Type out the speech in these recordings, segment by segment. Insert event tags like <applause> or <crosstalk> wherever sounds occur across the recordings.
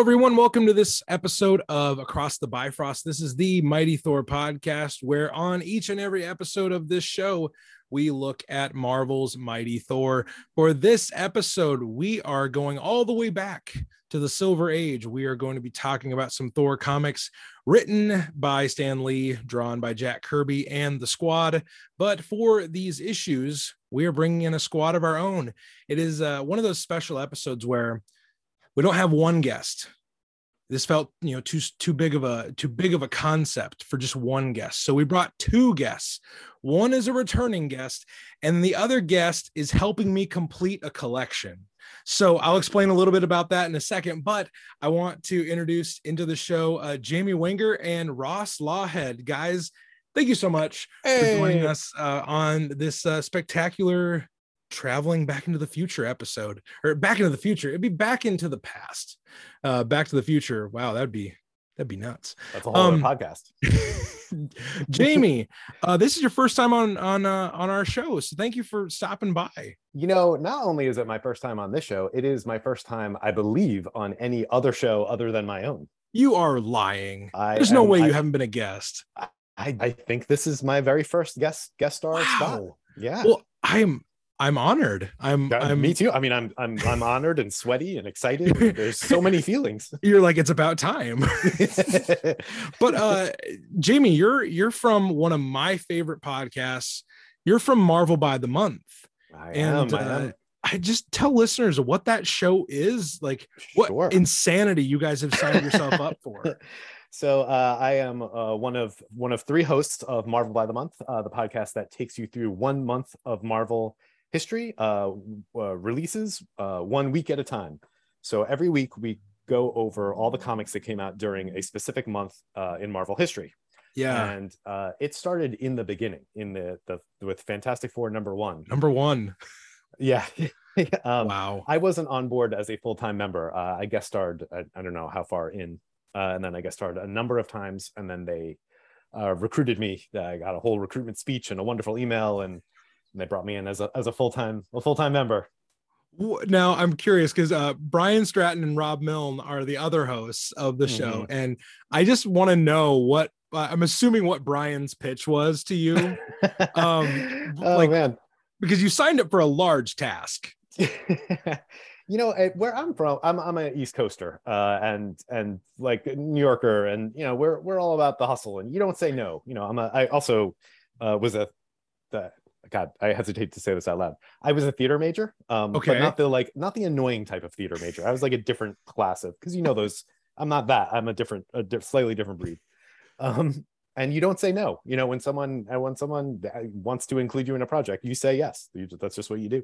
Everyone. Welcome to this episode of Across the Bifrost. This is the Mighty Thor podcast, where on each and every episode of this show, we look at Marvel's Mighty Thor. For this episode, we are going all the way back to the Silver Age. We are going to be talking about some Thor comics written by Stan Lee, drawn by Jack Kirby and the squad. But for these issues, we are bringing in a squad of our own. It is uh, one of those special episodes where we don't have one guest. This felt you know too too big of a too big of a concept for just one guest. So we brought two guests. One is a returning guest and the other guest is helping me complete a collection. So i'll explain a little bit about that in a second but i want to introduce into the show uh, jamie wenger and ross lawhead. Guys thank you so much hey. for joining us uh, on this uh, spectacular traveling back into the future episode or back into the future it'd be back into the past. Uh back to the future. Wow that'd be that'd be nuts. That's a whole um, podcast. <laughs> Jamie uh this is your first time on on uh on our show so thank you for stopping by. You know not only is it my first time on this show it is my first time i believe on any other show other than my own. You are lying. I, there's no way I, you haven't been a guest. I, I think this is my very first guest guest star wow. spot yeah. Well i am I'm honored. I'm, yeah, I'm me too. I mean, I'm I'm I'm honored and sweaty and excited. There's so many <laughs> feelings. You're like, it's about time. <laughs> but uh Jamie, you're you're from one of my favorite podcasts. You're from Marvel by the Month. I and am, I, uh, I just tell listeners what that show is, like what sure. insanity you guys have signed yourself up for. <laughs> So uh, I am uh, one of one of three hosts of Marvel by the Month, uh, the podcast that takes you through one month of Marvel history uh, uh, releases uh, one week at a time. So every week we go over all the comics that came out during a specific month uh, in Marvel history. Yeah, and uh, it started in the beginning, in the the with Fantastic Four number one. Number one. Yeah. <laughs> um, wow. I wasn't on board as a full time member. Uh, I guest starred. I, I, don't know how far in, and then I guest starred a number of times, and then they recruited me. I got a whole recruitment speech and a wonderful email, and and they brought me in as a as a full time a full time member. Now I'm curious because uh, Brian Stratton and Rob Milne are the other hosts of the show, mm-hmm. and I just want to know what uh, I'm assuming what Brian's pitch was to you. <laughs> um, oh like, man, because you signed up for a large task. <laughs> you know where I'm from. I'm I'm an East Coaster, uh, and and like New Yorker, and you know we're we're all about the hustle, and you don't say no. You know, I'm a I also uh, was a the God, I hesitate to say this out loud. I was a theater major, um, okay. but not the like, not the annoying type of theater major. I was like a different class of because you know those. I'm not that. I'm a different, a di- slightly different breed. Um, and you don't say no. You know, when someone uh, when someone uh, wants to include you in a project, you say yes. You, that's just what you do.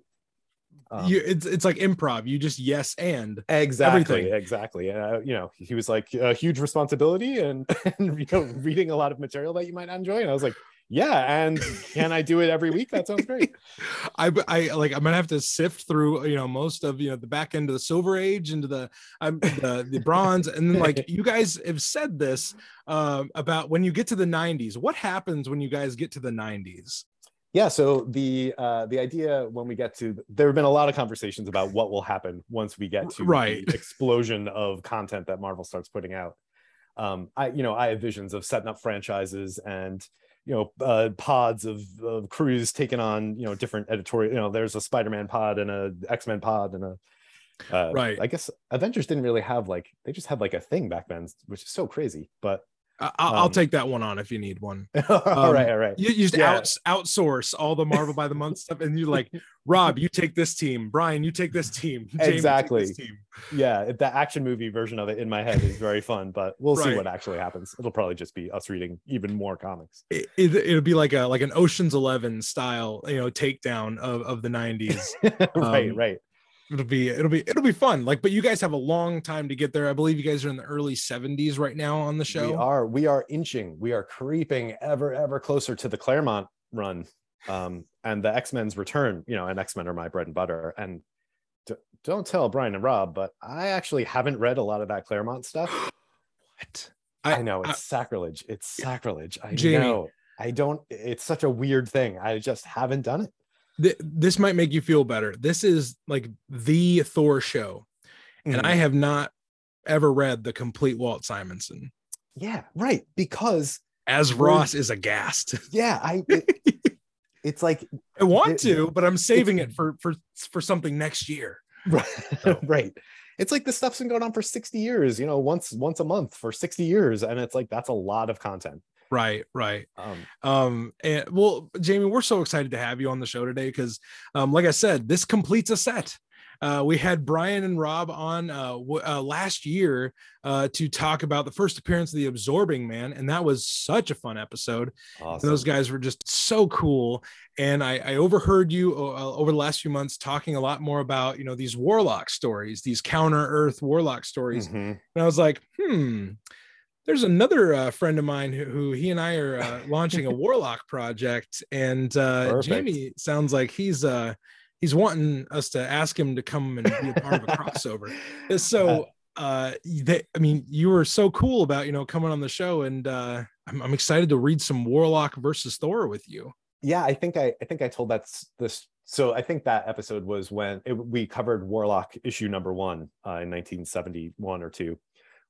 Um, you, it's it's like improv. You just yes and exactly everything. exactly. Uh, you know, he was like a huge responsibility and, <laughs> and you know reading a lot of material that you might not enjoy. And I was like, yeah and can i do it every week? That sounds great. <laughs> I i like i'm gonna have to sift through you know most of you know the back end of the silver age into the um, the, the bronze and then like <laughs> you guys have said this uh, about when you get to the 90s what happens when you guys get to the 90s yeah so the uh the idea when we get to there have been a lot of conversations about what will happen once we get to right. the <laughs> explosion of content that marvel starts putting out. Um i you know i have visions of setting up franchises and you know uh, pods of, of crews taking on you know different editorial you know there's a spider-man pod and a x-men pod and a uh, right. I guess avengers didn't really have like they just had like a thing back then which is so crazy but I'll, I'll, um, take that one on if you need one. <laughs> all um, right, all right. You, you just yeah. out, outsource all the Marvel by the month stuff, and you're like, <laughs> Rob, you take this team. Brian, you take this team. exactly. This team. Yeah, the action movie version of it in my head is very fun, but we'll right. see what actually happens. It'll probably just be us reading even more comics. It, it, will be like a like an Ocean's Eleven style, you know, takedown of of the '90s. <laughs> right, um, right it'll be it'll be it'll be fun. Like but you guys have a long time to get there. I believe you guys are in the early 70s right now on the show. we are we are inching. We are creeping ever ever closer to the claremont run um and the x-men's return. You know and x-men are my bread and butter. And d- don't tell brian and rob but i actually haven't read a lot of that claremont stuff. <gasps> What? I, I, know it's I, sacrilege. It's sacrilege. I Jamie, know. I don't it's such a weird thing. I just haven't done it th- this might make you feel better. This is like the Thor show, mm-hmm. and I have not ever read the complete Walt Simonson. Yeah, right. Because as Ross is aghast. <laughs> Yeah, I. It, it's like I want it, to, but I'm saving it for for for something next year. Right. So. <laughs> right. It's like this stuff's been going on for 60 years, you know, once once a month for 60 years. And it's like that's a lot of content. Right, right. Um, um, and well, Jamie, we're so excited to have you on the show today because, um, like I said, this completes a set. Uh, we had Brian and Rob on uh, w- uh, last year uh, to talk about the first appearance of the Absorbing Man, and that was such a fun episode. Awesome. Those guys were just so cool, and I, I overheard you uh, over the last few months talking a lot more about you know these warlock stories, these counter Earth warlock stories, mm-hmm. and I was like, hmm there's another uh, friend of mine who, who, he and I are uh, launching a warlock project, and uh, Jamie sounds like he's uh, he's wanting us to ask him to come and be a part of a crossover. <laughs> So, uh, they, I mean, you were so cool about you know coming on the show, and uh, I'm, I'm excited to read some Warlock versus Thor with you. Yeah, I think I I think I told that this. So I think that episode was when it, we covered Warlock issue number one uh, in 1971 or two.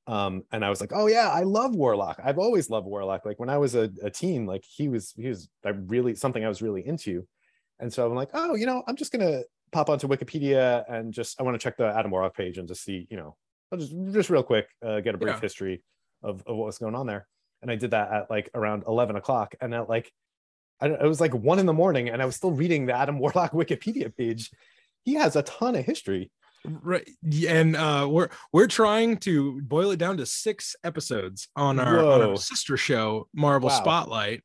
Um, and I was like, oh yeah, I love Warlock. I've always loved Warlock. Like when I was a, a teen, like he was he was I really something I was really into. And so I'm like, oh, you know, I'm just gonna pop onto Wikipedia and just I want to check the Adam Warlock page and just see, you know, I'll just just real quick uh, get a brief yeah. history of, of what was going on there. And I did that at like around 11 o'clock. And at like, I it was like one in the morning, and I was still reading the Adam Warlock <laughs> Wikipedia page. He has a ton of history. Right, and uh, we're we're trying to boil it down to six episodes on our, on our sister show, Marvel wow. Spotlight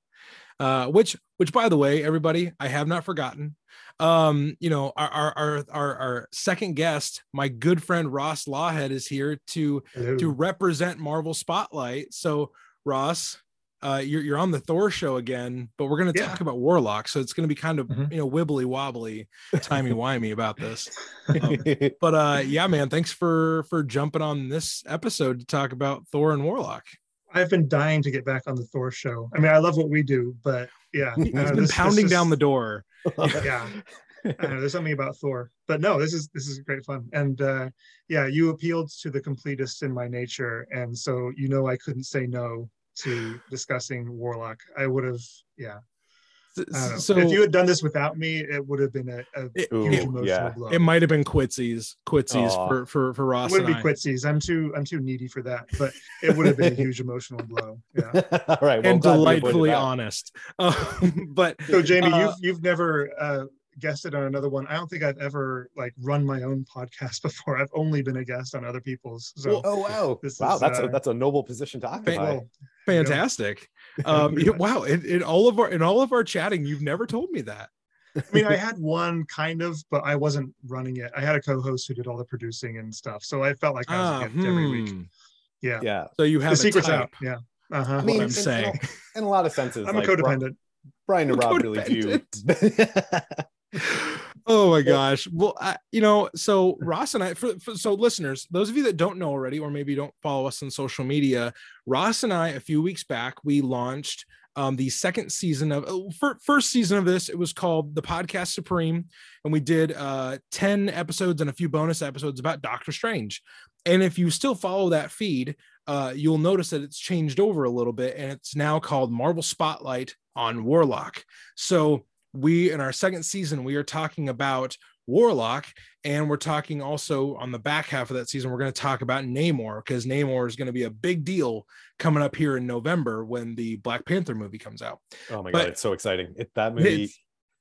uh, which which by the way, everybody, I have not forgotten. Um, you know, our our our our, second guest, my good friend Ross Lawhead, is here to Hello. to represent Marvel Spotlight. So Ross, uh, you're you're on the Thor show again, but we're going to yeah. talk about Warlock, so it's going to be kind of mm-hmm. you know wibbly wobbly, timey wimey about this. <laughs> Um, but uh, yeah, man, thanks for for jumping on this episode to talk about Thor and Warlock. I've been dying to get back on the Thor show. I mean, I love what we do, but yeah, <laughs> uh, been this, pounding this is, down the door. <laughs> yeah, there's something about Thor, but no, this is this is great fun, and uh, yeah, you appealed to the completist in my nature, and so you know I couldn't say no to discussing Warlock. I would have, yeah, so if you had done this without me, it would have been a, a it, huge it, emotional yeah. blow. It might have been quitsies, quitsies for for for Ross. It would be quitsies. I'm too I'm too needy for that, but it would have been a huge emotional blow. <laughs> Yeah. All right. Well, and delightfully honest. Uh, <laughs> but so Jamie, uh, you've you've never uh, guested on another one. I don't think I've ever like run my own podcast <laughs> before. I've only been a guest on other people's. So oh wow, <laughs> wow, is, that's uh, a that's a noble position to occupy. Fantastic. <laughs> um, wow, in, in all of our in all of our chatting, you've never told me that. I mean, I had one kind of, but I wasn't running it. I had a co-host who did all the producing and stuff, so I felt like I was ah, hmm. every week. Hmm. Yeah, yeah. So you have the secrets type. out. Yeah. Uh-huh. I mean, I'm in, saying, in, in, a lot of senses, I'm like, a codependent. Brian and Rob really view. Oh my gosh. Well, I, you know, so Ross and I, for, for, so listeners, those of you that don't know already, or maybe don't follow us on social media, Ross and I, a few weeks back, we launched um, the second season of uh, first season of this. It was called the Podcast Supreme, and we did uh, ten episodes and a few bonus episodes about Doctor Strange. And if you still follow that feed, uh, you'll notice that it's changed over a little bit, and it's now called Marvel Spotlight on Warlock. So we in our second season we are talking about Warlock, and we're talking also on the back half of that season. We're going to talk about Namor because Namor is going to be a big deal coming up here in November when the Black Panther movie comes out. Oh my but god, it's so exciting! It, that movie.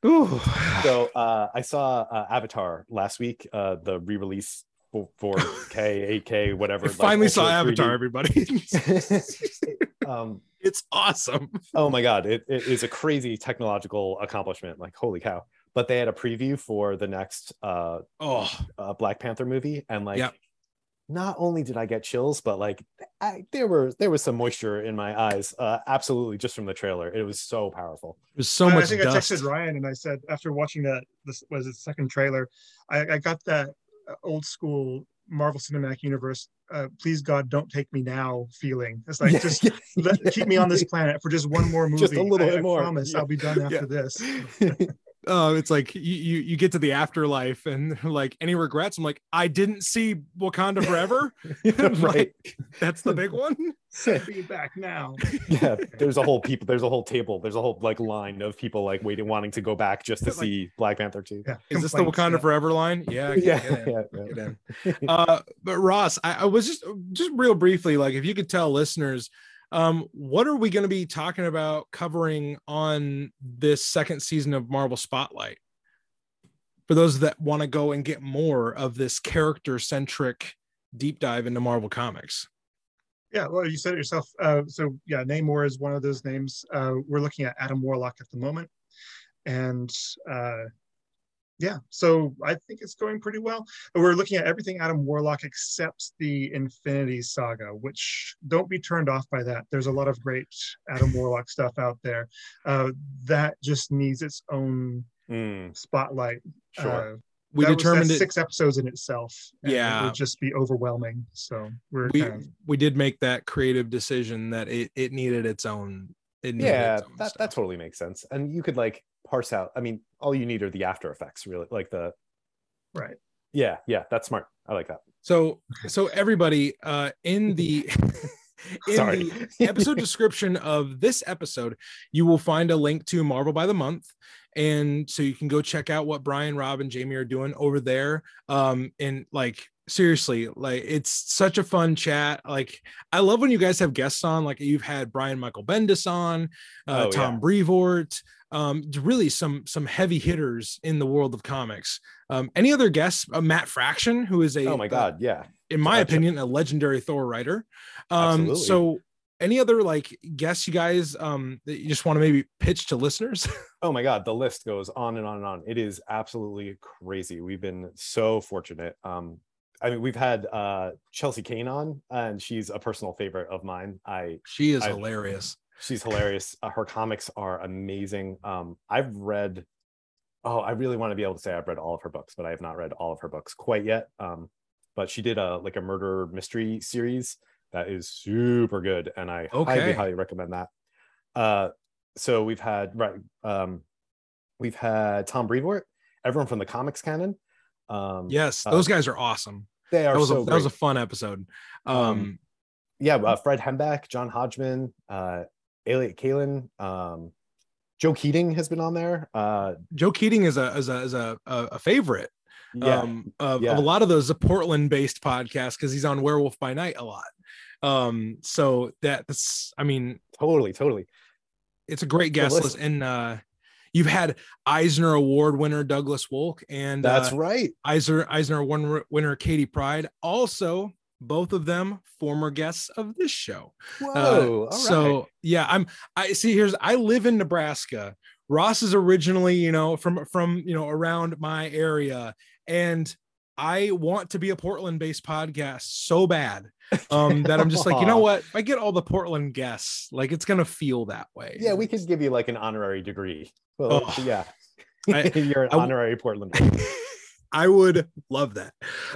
Ooh. <sighs> So uh, I saw uh, Avatar last week, uh, the re-release 4K, <laughs> 8K, whatever. I like, finally saw 3D. Avatar, everybody. <laughs> <laughs> um, it's awesome. <laughs> Oh my god, it, it is a crazy technological accomplishment. Like holy cow! But they had a preview for the next uh, oh uh, Black Panther movie, and like. Yep. Not only did I get chills, but like I, there were there was some moisture in my eyes. Uh, absolutely, just from the trailer, it was so powerful. It was so I, much. I think dust. I texted Ryan and I said after watching that, this was the second trailer, I, I got that old school Marvel Cinematic Universe, uh, please God, don't take me now feeling. It's like, yeah, just yeah, let, yeah. keep me on this planet for just one more movie. Just a little I, bit more. I promise I'll be done after this. <laughs> uh, it's like you, you you get to the afterlife and <laughs> like any regrets. I'm like, I didn't see Wakanda Forever. <laughs> <laughs> right. Like, that's the big one. Send me back now. yeah there's a whole people there's a whole table there's a whole like line of people like waiting wanting to go back just to Like- see black panther 2 Yeah. Is this the Wakanda yeah. Forever line? Yeah, get- yeah, get yeah, yeah. Uh, but Ross, I, I was just just real briefly, like if you could tell listeners, um, what are we going to be talking about covering on this second season of Marvel Spotlight? For those that want to go and get more of this character centric deep dive into Marvel Comics. Yeah, well, you said it yourself. Uh, so yeah, Namor is one of those names. Uh, we're looking at Adam Warlock at the moment, and uh, yeah, so I think it's going pretty well. We're looking at everything Adam Warlock except the Infinity Saga, which don't be turned off by that. There's a lot of great Adam Warlock stuff out there. Uh, that just needs its own Mm, spotlight. sure Uh, We that was- determined that's it. six episodes in itself. and Yeah. it would just be overwhelming. So we're we kind of we did make that creative decision that it, it needed its own. It needed yeah its own that, stuff. that totally makes sense and you could like parse out i mean all you need are the after effects really like the right. yeah yeah that's smart i like that So so everybody uh in the <laughs> in Sorry. the episode description of this episode, you will find a link to Marvel by the Month. And so you can go check out what Brian, Rob, and Jamie are doing over there. Um, and like seriously, like it's such a fun chat. Like I love when you guys have guests on, like you've had Brian Michael Bendis on, uh, Oh, Tom yeah. Brevoort, um, really some some heavy hitters in the world of comics. Um, any other guests? Uh, Matt Fraction, who is a oh my uh, god yeah in my opinion, a legendary Thor writer. Um, Absolutely. so any other like guests you guys um that you just want to maybe pitch to listeners? <laughs> oh my god the list goes on and on and on. It is absolutely crazy. We've been so fortunate. Um i mean we've had uh chelsea cain on and she's a personal favorite of mine. I she is I- hilarious. she's hilarious. Uh, her comics are amazing. Um i've read oh i really want to be able to say i've read all of her books but i have not read all of her books quite yet. Um but she did a like a murder mystery series that is super good and i Okay. highly highly recommend that uh so we've had right um we've had tom brevoort everyone from the comics canon um Yes, uh, those guys are awesome. they are That was so a, that was a fun episode. Um, Um, yeah, uh, Fred Hembeck, John Hodgman, uh, Elliott Kalan, um, Joe Keatinge has been on there. Uh, Joe Keatinge is a is a is a, a favorite yeah, um, of, yeah. of a lot of those Portland based podcasts because he's on Werewolf by Night a lot. Um, so that's I mean totally, totally. it's a great guest list and uh, you've had Eisner Award winner Douglas Wolk and That's uh, right. Eisner Eisner Award winner Katie Pride also both of them former guests of this show. Whoa. Uh, all right. so yeah, I'm I see here's I live in Nebraska. Ross is originally, you know, from from you know around my area and I want to be a Portland-based podcast so bad <laughs> um, that I'm just like, you know what? If I get all the Portland guests, like it's gonna feel that way. yeah, we could give you like an honorary degree. Well, Oh. yeah. I- <laughs> You're an I honorary Portland. <laughs> I would love that.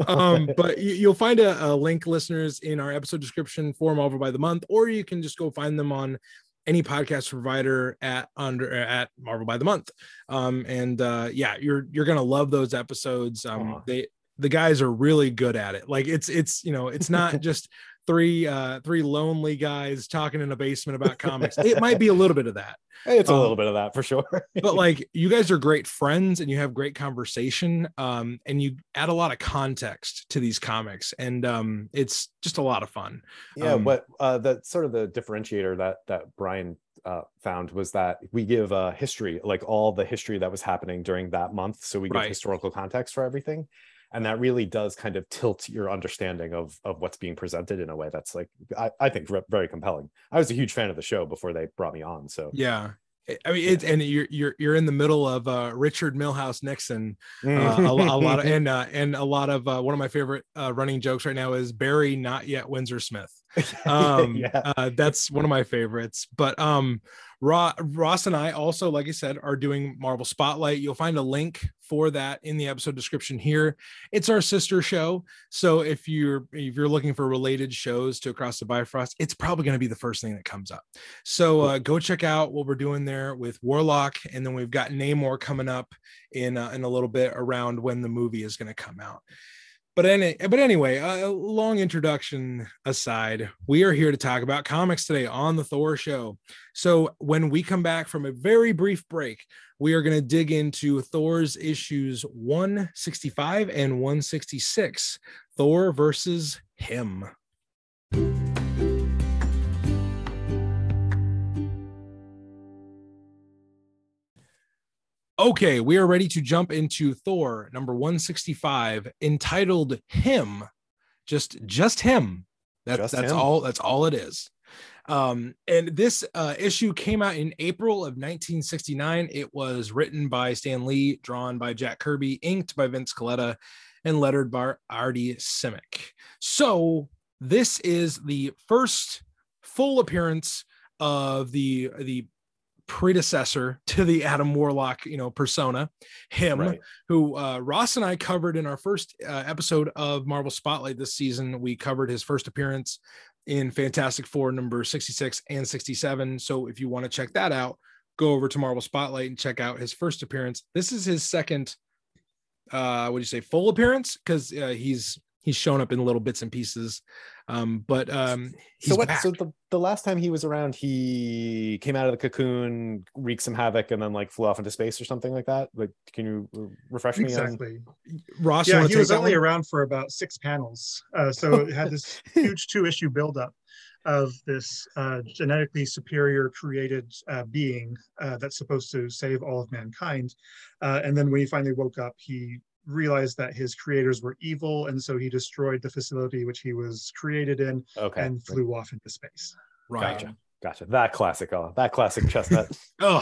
Um, but you, you'll find a, a link, listeners, in our episode description for over by the Month, or you can just go find them on any podcast provider at under at Marvel by the Month. Um, and uh, yeah, you're you're gonna love those episodes. Um, they the guys are really good at it. Like it's it's you know it's not <laughs> just three uh three lonely guys talking in a basement about comics. It might be a little bit of that <laughs> it's a Um, little bit of that for sure. but <laughs> like you guys are great friends and you have great conversation um and you add a lot of context to these comics and um it's just a lot of fun yeah Um, what uh the sort of the differentiator that that brian uh found was that we give uh history like all the history that was happening during that month so we give Right. historical context for everything and that really does kind of tilt your understanding of of what's being presented in a way that's like i, I think very compelling i was a huge fan of the show before they brought me on so yeah I mean, it's and you're you're you're in the middle of uh, Richard Milhous Nixon, uh, a, Mm. a lot of and uh, and a lot of uh, one of my favorite uh, running jokes right now is Barry not yet Windsor Smith. <laughs> Um, Yeah. uh, that's one of my favorites. But um, Ro- Ross and I also, like I said, are doing Marvel Spotlight. You'll find a link for that in the episode description here. It's our sister show, so if you're if you're looking for related shows to Across the Bifrost, it's probably going to be the first thing that comes up. So uh, go check out what we're doing there with Warlock, and then we've got Namor coming up in uh, in a little bit around when the movie is going to come out but any but anyway a long introduction aside we are here to talk about comics today on the thor show. So when we come back from a very brief break we are going to dig into thor's issues 165 and 166 thor versus him Okay, we are ready to jump into Thor number 165 entitled Him. Just just him. That, Just that's him. all that's all it is. Um, and this uh, issue came out in April of 1969. It was written by Stan Lee, drawn by Jack Kirby, inked by Vince Colletta, and lettered by Artie Simek. So this is the first full appearance of the the predecessor to the Adam Warlock, you know, persona, him, Right. who uh, Ross and I covered in our first uh, episode of Marvel Spotlight this season. We covered his first appearance in Fantastic Four number 66 and 67. So if you want to check that out, go over to Marvel Spotlight and check out his first appearance. This is his second uh what do you say full appearance because uh, he's he's shown up in little bits and pieces um but um he's so what? back. So the, the last time he was around, he came out of the cocoon, wreaked some havoc, and then like flew off into space or something like that. Like, can you uh, refresh me? on- Exactly. Ross Yeah, he was only one? around for about six panels. Uh, so it had this <laughs> huge two issue buildup of this uh, genetically superior created uh, being uh, that's supposed to save all of mankind. Uh, and then when he finally woke up, he realized that his creators were evil. And so he destroyed the facility which he was created in Okay. and flew off into space. right Gotcha. Gotcha. That classic. Oh, that classic chestnut. <laughs> oh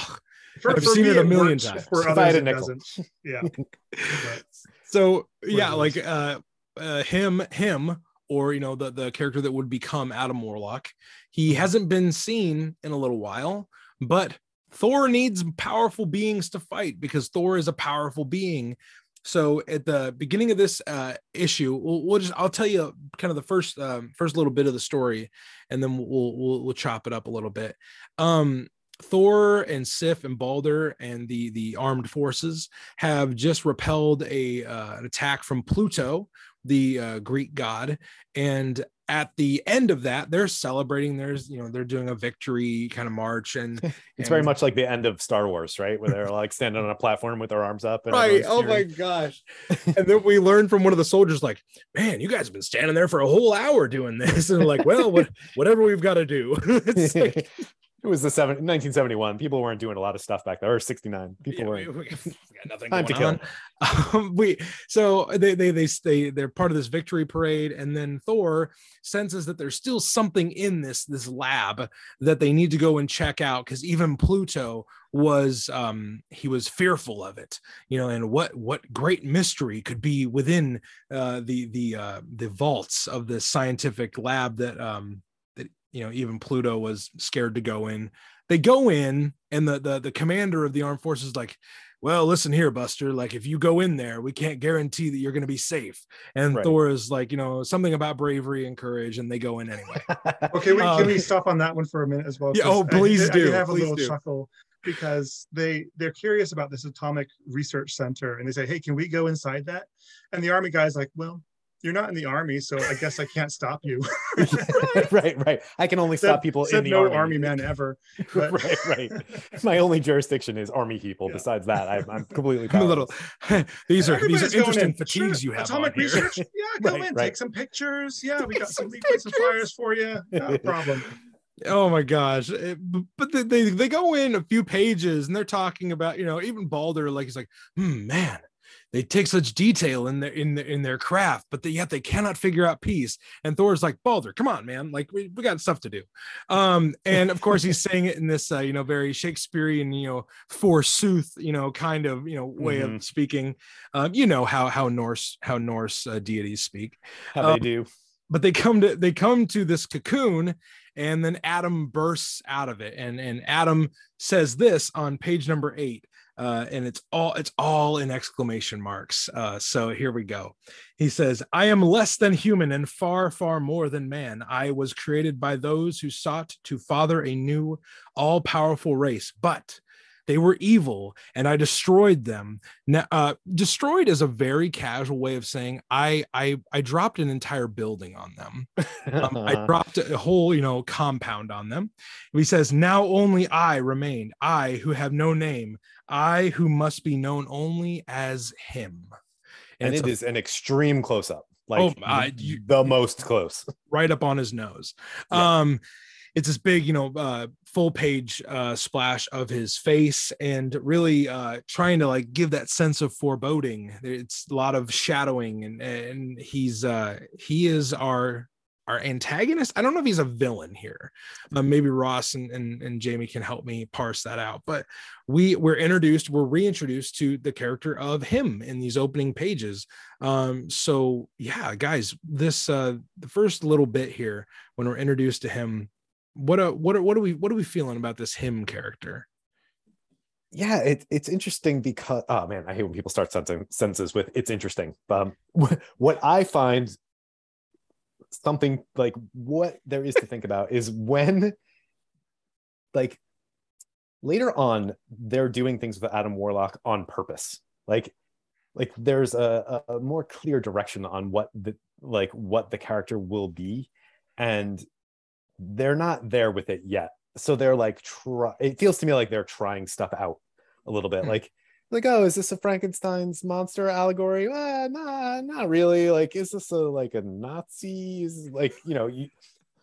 For, I've for seen me, it a million works. times. For If I had others, a it nickel. doesn't. Yeah. <laughs> But- so yeah it like uh uh him him or you know the the character that would become adam warlock he hasn't been seen in a little while but thor needs powerful beings to fight because thor is a powerful being so at the beginning of this uh issue we'll, we'll just i'll tell you kind of the first um, first little bit of the story and then we'll, we'll we'll chop it up a little bit. Um Thor and Sif and Balder and the the armed forces have just repelled a uh, an attack from Pluto, the uh, Greek god, and at the end of that, they're celebrating. There's you know they're doing a victory kind of march, and <laughs> It's very much like the end of Star Wars, right? Where they're like standing on a platform with their arms up. And right. Oh my gosh! <laughs> and then we learn from one of the soldiers, like, "Man, you guys have been standing there for a whole hour doing this," and like, "Well, what, whatever we've got to do." <laughs> it's like, it was the seven, 1971. People weren't doing a lot of stuff back there, or 69. People Yeah, weren't. we, <laughs> we got nothing Time going to on. Um, we so they they they stay they're part of this victory parade, and then Thor senses that there's still something in this this lab that they need to go and check out because even Pluto was um he was fearful of it you know and what what great mystery could be within uh the the uh the vaults of the scientific lab that um you know even pluto was scared to go in they go in and the the, the commander of the armed forces is like well listen here buster like if you go in there we can't guarantee that you're going to be safe and Right. thor is like you know something about bravery and courage and they go in anyway <laughs> Okay, wait, Um, can we stop on that one for a minute as well? Yeah, oh, please I, I do, did have a little do. chuckle because they they're curious about this atomic research center, and they say, "Hey, can we go inside that?" And the army guy's like, "Well, you're not in the army, so I guess I can't stop you." <laughs> <laughs> right, right. I can only Said- stop people said in the no army. army man ever. <laughs> But right, right. My only jurisdiction is army people. Yeah. Besides that, I'm, I'm completely i'm a little these are these are interesting in. fatigues Sure, you have atomic on here. research. Yeah, go Right, in, right. take some pictures. Yeah, we got some, some we got some pictures. flyers for you. No problem. Oh my gosh. It- but they, they they go in a few pages and they're talking about, you know, even Balder, like he's like, hmm, man, they take such detail in their in their in their craft, but they, yet they cannot figure out peace. And Thor's like, Balder, come on, man. Like we, we got stuff to do. Um, and of course he's <laughs> saying it in this uh, you know, very Shakespearean, you know, forsooth, you know, kind of, you know, way Mhm. of speaking. Um, you know how how Norse how Norse uh, deities speak How they um, do. but they come to they come to this cocoon and then adam bursts out of it and and adam says this on page number eight uh, and it's all it's all in exclamation marks. Uh, so here we go. He says i am less than human and far far more than man. I was created by those who sought to father a new all-powerful race but they were evil and I destroyed them. Now, uh, destroyed is a very casual way of saying I I I dropped an entire building on them. <laughs> Um, I <laughs> dropped a whole you know compound on them. He says, "Now only I remain, I who have no name, I who must be known only as Him." And, and it a, is an extreme close up like oh, uh, you, the most close right up on his nose yeah. um it's this big you know uh, full page uh, splash of his face and really uh, trying to like give that sense of foreboding. It's a lot of shadowing and and he's uh he is our our antagonist. I don't know if he's a villain here uh, maybe ross and, and and jamie can help me parse that out. But we we're introduced we're reintroduced to the character of him in these opening pages. Um so yeah guys this uh the first little bit here when we're introduced to him what are what are, what are we what are we feeling about this him character? Yeah, it, it's interesting because oh man, I hate when people start sentences with "it's interesting." Um, <laughs> what I find something like what there is to think about is when like later on they're doing things with adam warlock on purpose like like there's a, a more clear direction on what the like what the character will be and they're not there with it yet. So they're like, try, it feels to me like they're trying stuff out a little bit. Mm-hmm. Like, like, oh, is this a Frankenstein's monster allegory? Uh, nah, not really. Like, is this a like a Nazi? Is like, you know, you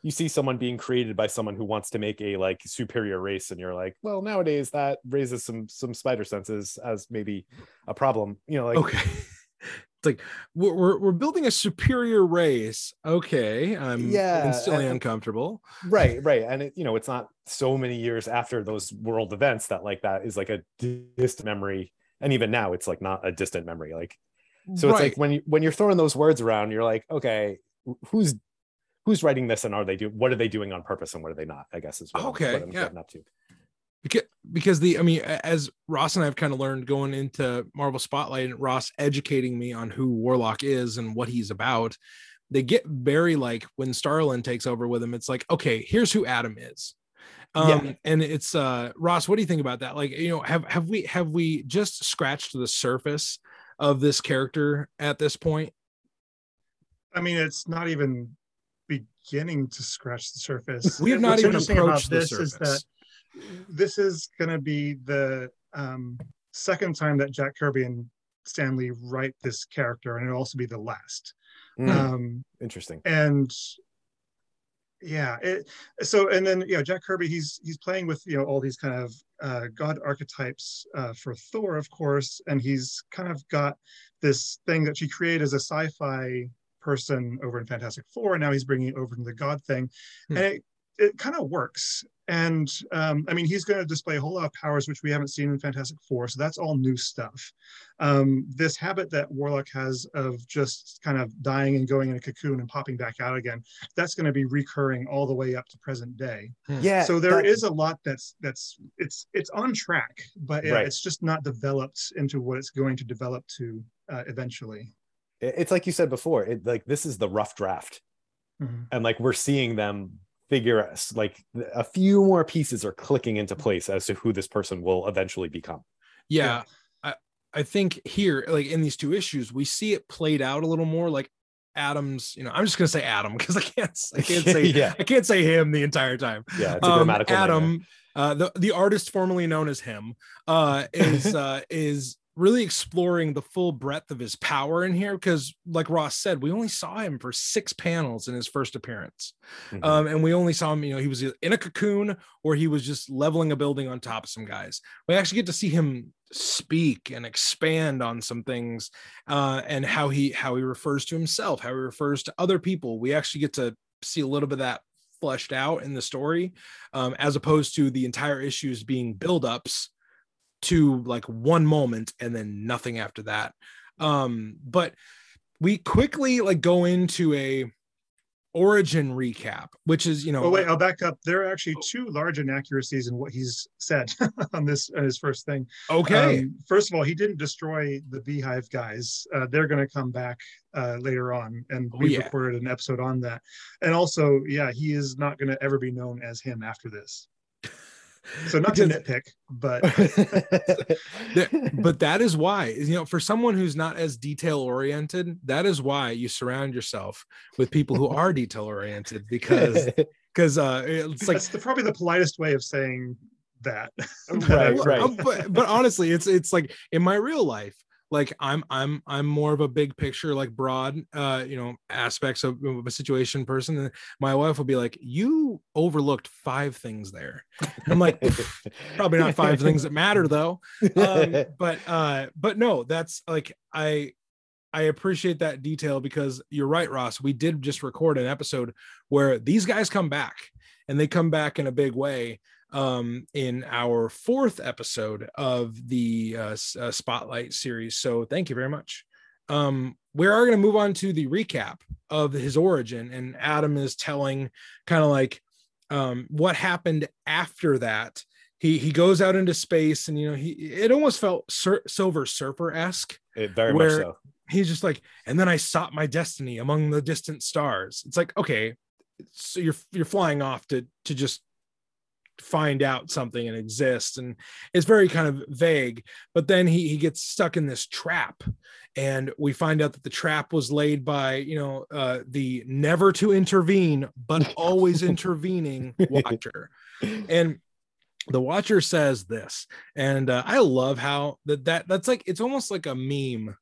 you see someone being created by someone who wants to make a like superior race, and you're like, well, nowadays that raises some some spider senses as maybe a problem. You know, like okay. It's like we're, we're building a superior race okay i'm yeah instantly and, uncomfortable right right and it, you know it's not so many years after those world events that like that is like a distant memory and even now it's like not a distant memory like so right. it's like when you when you're throwing those words around you're like okay who's who's writing this and are they do what are they doing on purpose and what are they not i guess is what okay I'm, what I'm yeah. getting up to because because the I mean, as Ross and I have kind of learned going into Marvel Spotlight and Ross educating me on who Warlock is and what he's about, they get very like when Starlin takes over with him, it's like, okay, here's who Adam is. Um, yeah. and it's uh Ross, what do you think about that? Like, you know, have have we have we just scratched the surface of this character at this point? I mean, it's not even beginning to scratch the surface. We have not even approached the surface. Is that this is going to be the um, second time that Jack Kirby and Stan Lee write this character, and it'll also be the last. Mm. Um, Interesting. And yeah, it, so and then you know Jack Kirby, he's he's playing with you know all these kind of uh, god archetypes uh, for Thor, of course, and he's kind of got this thing that she created as a sci-fi person over in Fantastic Four, and now he's bringing it over to the God thing, hmm. and it it kind of works. And um, I mean, he's going to display a whole lot of powers which we haven't seen in Fantastic Four, so that's all new stuff. Um, this habit that Warlock has of just kind of dying and going in a cocoon and popping back out again, that's going to be recurring all the way up to present day. Hmm. Yeah. So there is a lot that's that's it's it's on track, but right. it's just not developed into what it's going to develop to uh, eventually. It's like you said before. It like this is the rough draft, mm-hmm. and like we're seeing them figure like a few more pieces are clicking into place as to who this person will eventually become. Yeah. I, I think here, like in these two issues, we see it played out a little more like Adams, you know, I'm just gonna say Adam <laughs> because I can't I can't say <laughs> yeah. I can't say him the entire time. Yeah, it's a um, grammatical Adam, uh, the the artist formerly known as him, uh, is uh, is really exploring the full breadth of his power in here because like ross said we only saw him for six panels in his first appearance. Mm-hmm. um, and we only saw him you know he was in a cocoon or he was just leveling a building on top of some guys. We actually get to see him speak and expand on some things uh, and how he how he refers to himself how he refers to other people. We actually get to see a little bit of that fleshed out in the story um, as opposed to the entire issues being buildups to like one moment and then nothing after that um but we quickly like go into a origin recap, which is you know. Oh wait, I'll back up. There are actually two large inaccuracies in what he's said <laughs> on this on his first thing. Okay. Um, first of all, he didn't destroy the Beehive guys. Uh, they're going to come back uh, later on, and Oh, we yeah. recorded an episode on that. And also, yeah, he is not going to ever be known as him after this. So not to nitpick, but <laughs> but that is why you know for someone who's not as detail oriented that is why you surround yourself with people who are detail oriented because <laughs> because uh it's like that's the, probably the politest way of saying that. <laughs> that Right, right. Uh, but, but honestly it's it's like in my real life like i'm i'm i'm more of a big picture like broad uh you know aspects of, of a situation person and my wife will be like you overlooked five things there. And i'm like probably not five things that matter though. Um, <laughs> but uh but no that's like i i appreciate that detail because you're right ross we did just record an episode where these guys come back and they come back in a big way um in our fourth episode of the uh, uh, spotlight series so thank you very much. Um we are going to move on to the recap of his origin and adam is telling kind of like um what happened after that. He he goes out into space and you know he it almost felt silver surfer-esque It- very much so. he's just like and then i sought my destiny among the distant stars. It's like okay so you're you're flying off to to just find out something and exist and it's very kind of vague. But then he he gets stuck in this trap and we find out that the trap was laid by you know uh the never to intervene but <laughs> always intervening watcher. And the watcher says this and uh, i love how that that that's like it's almost like a meme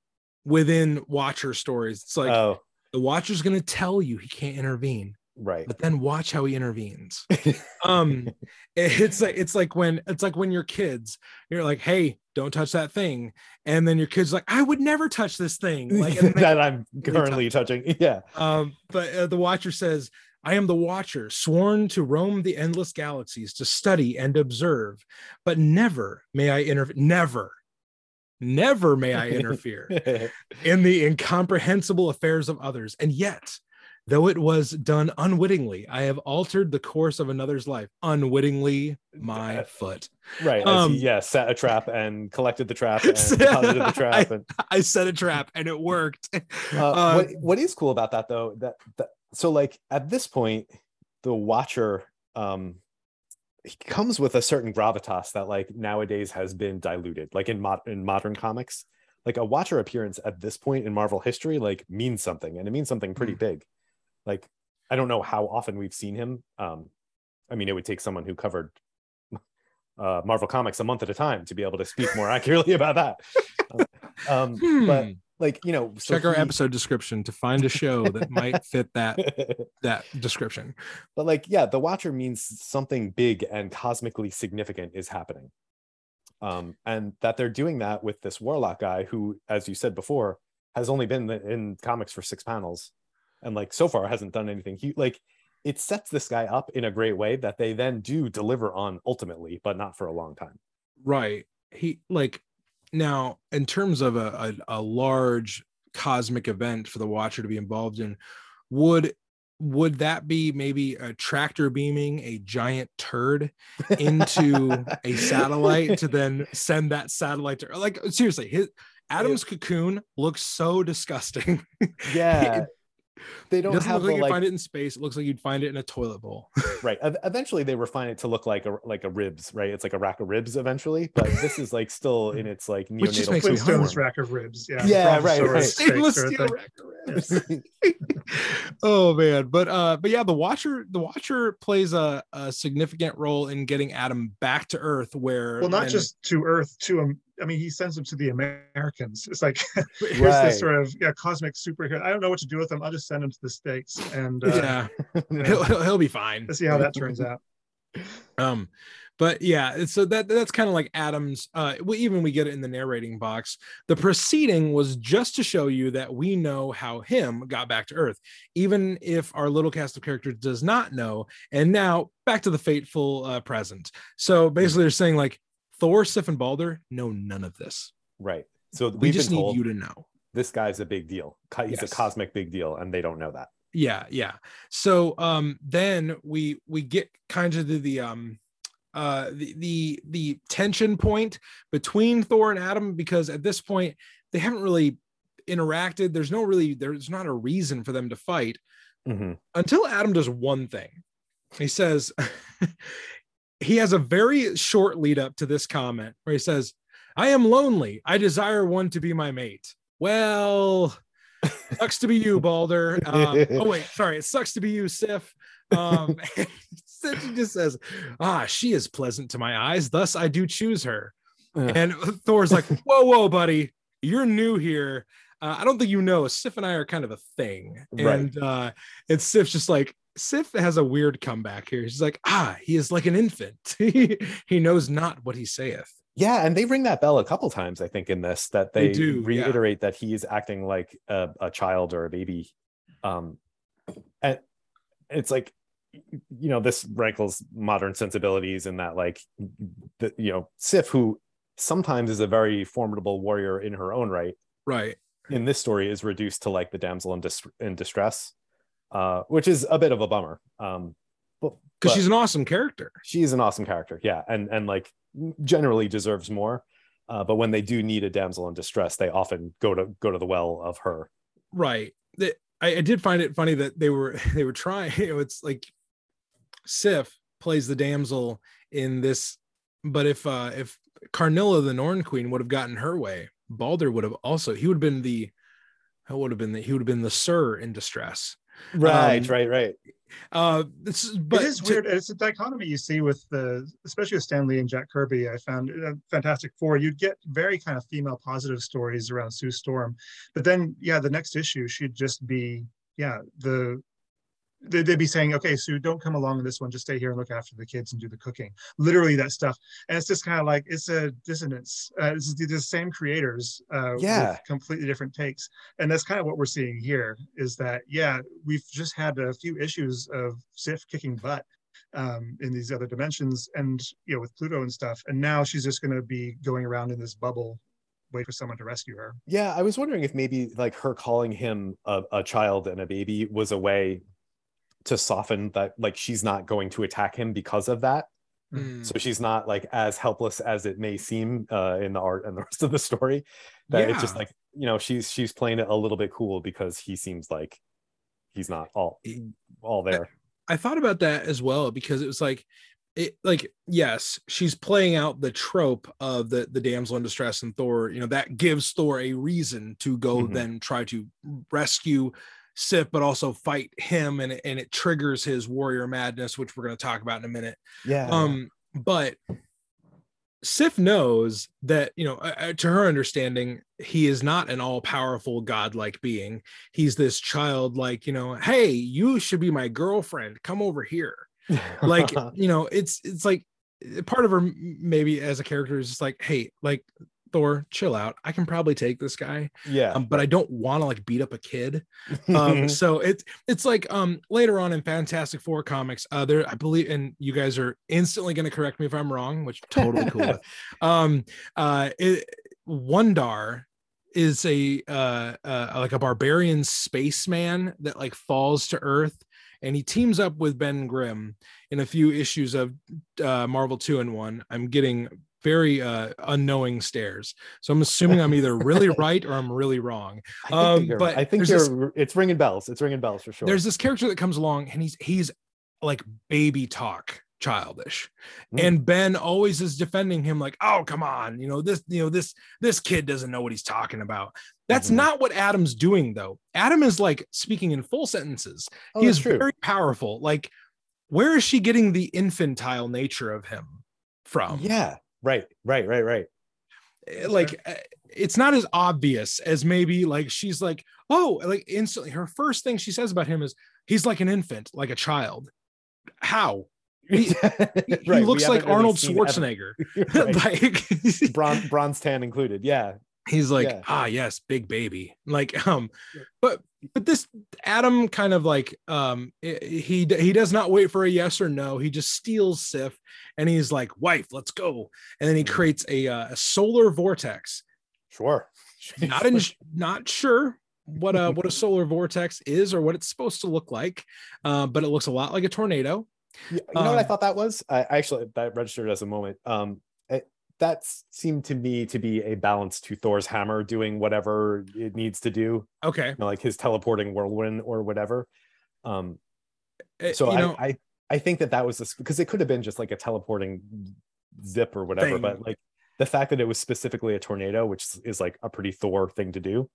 within watcher stories. It's like oh, the watcher's going to tell you he can't intervene right. but then watch how he intervenes <laughs> um it's like it's like when it's like when you're kids you're like hey don't touch that thing and then your kids like i would never touch this thing like <laughs> that I'm currently touching. <laughs> Yeah. um, but uh, the Watcher says, I am the Watcher, sworn to roam the endless galaxies to study and observe, but never may I interfere. Never, never may I interfere in the incomprehensible affairs of others. And yet, though it was done unwittingly, I have altered the course of another's life unwittingly, my foot. right. As Um, he, yeah, set a trap and collected the trap <laughs> and deposited the trap. And I set a trap and it worked. <laughs> uh, <laughs> Uh, what what is cool about that though, that, that so like at this point, the watcher um he comes with a certain gravitas that like nowadays has been diluted, like in mod in modern comics. Like a watcher appearance at this point in Marvel history, like means something, and it means something pretty big. Like I don't know how often we've seen him. Um, I mean, it would take someone who covered <laughs> uh, Marvel comics a month at a time to be able to speak more <laughs> accurately about that. Um, but Hmm. like you know, so check our episode description to find a show that might <laughs> fit that that description. but like yeah the watcher means something big and cosmically significant is happening um and that they're doing that with this warlock guy who as you said before has only been in comics for six panels and like so far hasn't done anything he like it sets this guy up in a great way that they then do deliver on ultimately but not for a long time Right. He like now in terms of a, a, a large cosmic event for the watcher to be involved in, would would that be maybe a tractor beaming a giant turd into a <laughs> satellite to then send that satellite to like seriously his Adam's cocoon looks so disgusting. <laughs> yeah they don't doesn't have look like the you'd like find it in space. It looks like you'd find it in a toilet bowl. <laughs> right eventually they refine it to look like a like a ribs right it's like a rack of ribs eventually but this is like still <laughs> in its like Which just neonatal makes me Flintstones rack of ribs. Yeah. Yeah, right, right. Stainless steel rack of ribs. <laughs> oh man but uh but yeah the watcher the watcher plays a, a significant role in getting adam back to earth where Well, not and- just to Earth, to um, I mean, he sends them to the Americans. It's like <laughs> here's Right. this sort of yeah cosmic superhero. I don't know what to do with them. I'll just send them to the states and uh, yeah <laughs> he'll, he'll, he'll be fine let's see how that turns <laughs> out. um but yeah so that that's kind of like adam's uh we, even we get it in the narrating box the proceeding was just to show you that we know how him got back to earth even if our little cast of characters does not know and now back to the fateful uh, present so basically they're saying like thor sif and balder know none of this. Right. So we just need you to know. this guy's a big deal. He's Yes. a cosmic big deal and they don't know that. Yeah yeah. So um then we we get kind of to the um uh the the the tension point between thor and adam because at this point they haven't really interacted. There's no really there's not a reason for them to fight Mhm. until adam does one thing. He says he has a very short lead up to this comment where he says i am lonely. I desire one to be my mate. Well sucks to be you balder. Um, <laughs> oh wait sorry it sucks to be you sif. Um <laughs> Sif just says ah she is pleasant to my eyes. Thus i do choose her. Ugh. and thor's like <laughs> whoa whoa buddy you're new here. Uh, i don't think you know. Sif and i are kind of a thing. Right. and uh and sif's just like sif has a weird comeback here. She's like ah he is like an infant. <laughs> He, he knows not what he saith. Yeah, and they ring that bell a couple times, I think, in this that They they, do, yeah. reiterate that he's acting like a, a child or a baby. Um, and it's like, you know, this rankles modern sensibilities in that, like, the, you know, Sif, who sometimes is a very formidable warrior in her own right, right. in this story is reduced to like the damsel in, dis- in distress, uh, which is a bit of a bummer. Um, but, because she's an awesome character. she's an awesome character yeah. And and like generally deserves more. Uh, but when they do need a damsel in distress they often go to go to the well of her. Right. The- I, I did find it funny that they were <laughs> they were trying <laughs> you know, it's like sif plays the damsel in this but if uh if karnilla the norn queen would have gotten her way balder would have also he would have been the how would have been the, he would have been the sir in distress right Um, right right uh this is but it is to- weird. It's a dichotomy you see with the, especially with Stan Lee and Jack Kirby. I found uh, Fantastic Four. You'd get very kind of female positive stories around Sue Storm, but then yeah, the next issue should just be yeah the. They- They'd be saying, "Okay, Sue, don't come along in this one. Just stay here and look after the kids and do the cooking." Literally, that stuff, and it's just kind of like it's a dissonance. Uh, it's the the same creators, uh, Yeah. with completely different takes and that's kind of what we're seeing here is that yeah we've just had a few issues of sif kicking butt um, in these other dimensions and you know with pluto and stuff and now she's just going to be going around in this bubble wait for someone to rescue her yeah i was wondering if maybe like her calling him a, a child and a baby was a way to soften that like she's not going to attack him because of that Mm. so she's not like as helpless as it may seem uh, in the art and the <laughs> rest of the story that it's just like you know she's she's playing it a little bit cool because he seems like he's not all all there I thought about that as well because it was like it like yes, she's playing out the trope of the the damsel in distress and Thor, you know, that gives Thor a reason to go Mhm. then try to rescue Sif, but also fight him and, it- and it triggers his warrior madness, which we're going to talk about in a minute. yeah Um, but Sif knows that, you know, uh, uh, to her understanding, he is not an all powerful godlike being. He's this childlike, you know, hey, you should be my girlfriend. Come over here. <laughs> Like, you know, it's, it's like part of her maybe as a character is just like, hey, like Thor, chill out. I can probably take this guy, yeah. um, but I don't want to like beat up a kid. <laughs> Um so it's it's like um later on in fantastic four comics uh there i believe and you guys are instantly going to correct me if i'm wrong which totally cool. <laughs> Um uh it, Wundarr is a uh, uh like a barbarian spaceman that like falls to earth and he teams up with ben grimm in a few issues of uh marvel 2 and 1 i'm getting very uh unknowing stares. So i'm assuming i'm either really <laughs> right or i'm really wrong. I um, you're- but I think this- it's ringing bells it's ringing bells for sure. There's this character that comes along and he's he's like baby talk childish. Mm. and ben always is defending him like oh come on you know this you know this this kid doesn't know what he's talking about. That's Mhm. not what adam's doing though. Adam is like speaking in full sentences. Oh, he is true. very powerful. Like where is she getting the infantile nature of him from? Yeah right right right right. Eh, like uh, it's not as obvious as maybe like she's like oh like instantly her first thing she says about him is he's like an infant like a child. How? <laughs> He- he, Right, looks like really arnold schwarzenegger. <laughs> <laughs> Right. like Bron- bronze tan included yeah he's like Yeah. ah yes big baby like <laughs> um but but this adam kind of like um he he does not wait for a yes or no he just steals sif and he's like wife let's go and then he Mhm. creates a, uh, a solar vortex sure <laughs> not in not sure what a what a solar vortex is or what it's supposed to look like, uh, but it looks a lot like a tornado. You know what I Um, thought that was? I I actually that registered as a moment. Um, it, that seemed to me to be a balance to Thor's hammer doing whatever it needs to do, Okay, you know, like his teleporting whirlwind or whatever. Um, Uh, so you I, know, I I think that that was this because it could have been just like a teleporting zip or whatever, Thing. but like the fact that it was specifically a tornado, which is like a pretty Thor thing to do,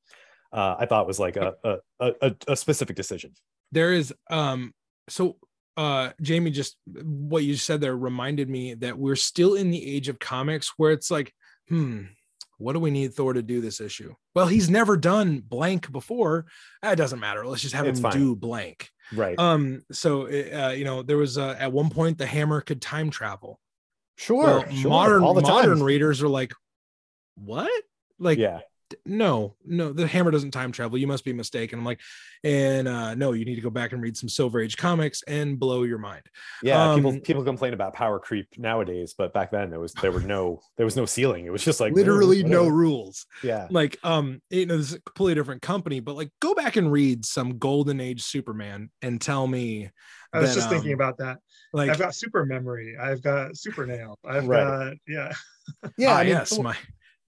uh, I thought was like a a, a a a specific decision. there is um so uh jamie just what you said there reminded me that we're still in the age of comics where it's like hmm what do we need thor to do this issue well he's never done blank before it doesn't matter let's just have It's him fine. do blank Right. um so uh, you know there was uh, at one point the hammer could time travel sure. well sure. modern all the modern readers are like what like yeah. D- no no the hammer doesn't time travel you must be mistaken i'm like and uh no you need to go back and read some silver age comics and blow your mind Yeah, people Um, people complain about power creep nowadays, but back then there was there were no there was no ceiling. It was just like literally no rules Yeah, like um you know this is a completely different company but like go back and read some golden age superman and tell me I was that, just thinking um, about that. like I've got super memory. I've got super nail. I've Right. got yeah. yeah. ah, I mean, yes my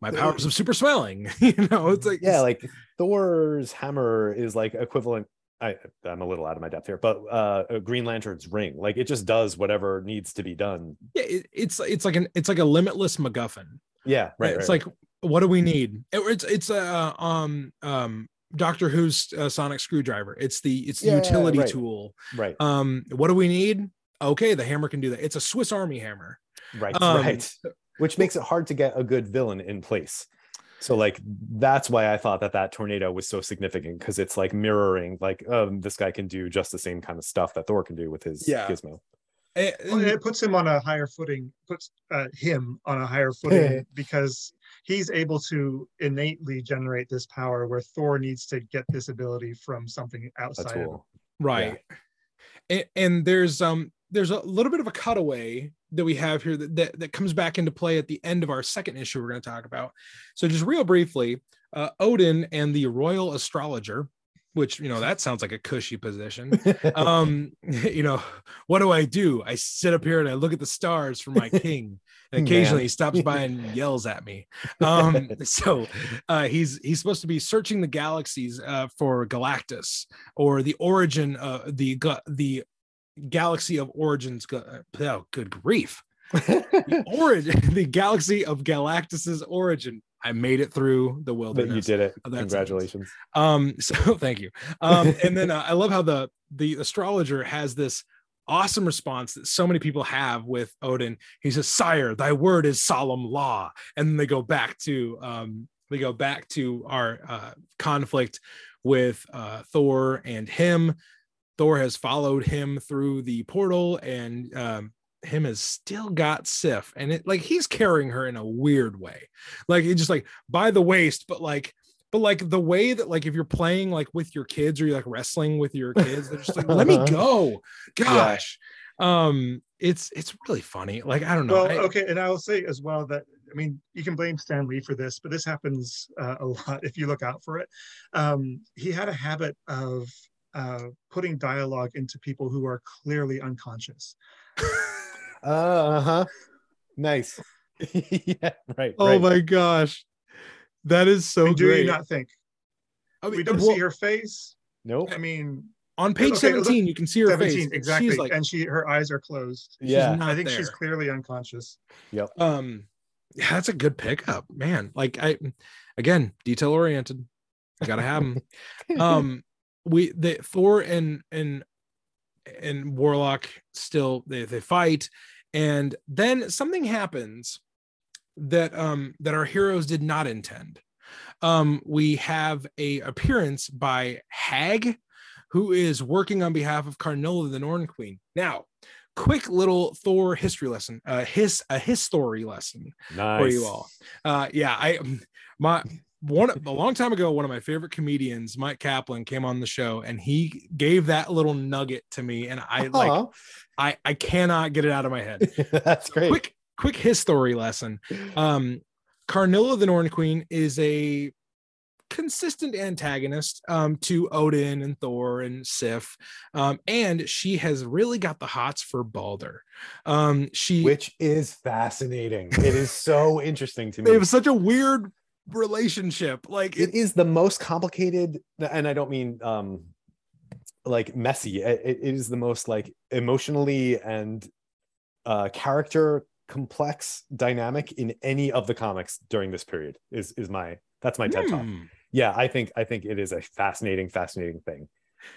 my powers of super smelling <laughs> you know it's like yeah, like Thor's hammer is like equivalent. I I'm a little out of my depth here, but uh, Green Lantern's ring, like it just does whatever needs to be done. yeah it, it's it's like an it's like a limitless macguffin Yeah, right. it's right, like what do we need It- it's it's a uh, um um doctor who's uh, sonic screwdriver it's the it's the Yeah, utility right. tool right, um what do we need okay the hammer can do that it's a swiss army hammer right, um, right. Which makes it hard to get a good villain in place. So like that's why I thought that that tornado was so significant because it's like mirroring like um this guy can do just the same kind of stuff that Thor can do with his Yeah. gizmo. Eh, Well, it puts him on a higher footing, puts uh, him on a higher footing <laughs> because he's able to innately generate this power where Thor needs to get this ability from something A outside of him. tool. right and, and there's um there's a little bit of a cutaway that we have here that, that, that comes back into play at the end of our second issue we're going to talk about. So just real briefly uh, odin and the royal astrologer which you know that sounds like a cushy position. <laughs> Um <laughs> you know what do i do? I sit up here and i look at the stars for my king. And <laughs> occasionally Man. he stops by and yells at me. Um so uh he's he's supposed to be searching the galaxies uh for galactus or the origin uh the the galaxy of origins ga- oh good grief the <laughs> origin <laughs> the galaxy of galactus's origin i made it through the but wilderness you did it. of that sentence. Congratulations. um, <laughs> so thank you. Um, and then uh, I love how the the astrologer has this awesome response that so many people have with Odin. He says, "Sire, thy word is solemn law." And then they go back to um, they go back to our uh, conflict with uh, Thor and him. Thor has followed him through the portal, and um, him has still got Sif, and it like he's carrying her in a weird way, like it's just like by the waist, but like but like the way that like if you're playing like with your kids or you're like wrestling with your kids they're just like let me <laughs> go. Gosh. Um it's it's really funny. Like i don't know. Well, I- okay, and I'll say as well that I mean you can blame Stan Lee for this, but this happens uh, a lot if you look out for it. Um, he had a habit of uh, putting dialogue into people who are clearly unconscious. <laughs> Uh huh. Nice. <laughs> yeah. Right. oh right. my gosh that is so I mean, do great you not think I mean, we don't well, see her face? Nope. I mean, on page Okay, look, 17 you can see her 17 face exactly, she's like and she her eyes are closed. she's Yeah. not I think there. she's clearly unconscious. Yep um yeah that's a good pickup man like i again detail oriented gotta have them <laughs> um we the thor and and and warlock still they, they fight and then something happens that um that our heroes did not intend um we have a appearance by hag who is working on behalf of carnilla the norn queen now quick little thor history lesson uh his a history lesson nice. for you all. Uh, yeah, I my one a long time ago, one of my favorite comedians, Mike Kaplan, came on the show and he gave that little nugget to me, and I like Aw, I I cannot get it out of my head. <laughs> That's great. Quick quick history lesson. Um, Karnilla the Norn Queen is a consistent antagonist um, to Odin and Thor and Sif, um, and she has really got the hots for Balder. Um, she, which is fascinating. It is so interesting to me. It was such a weird relationship. Like it, it is the most complicated, and I don't mean um, like messy. it, it is the most like emotionally and uh, character complex dynamic in any of the comics during this period is is my that's my TED talk. Hmm. Yeah, I think I think it is a fascinating, fascinating thing.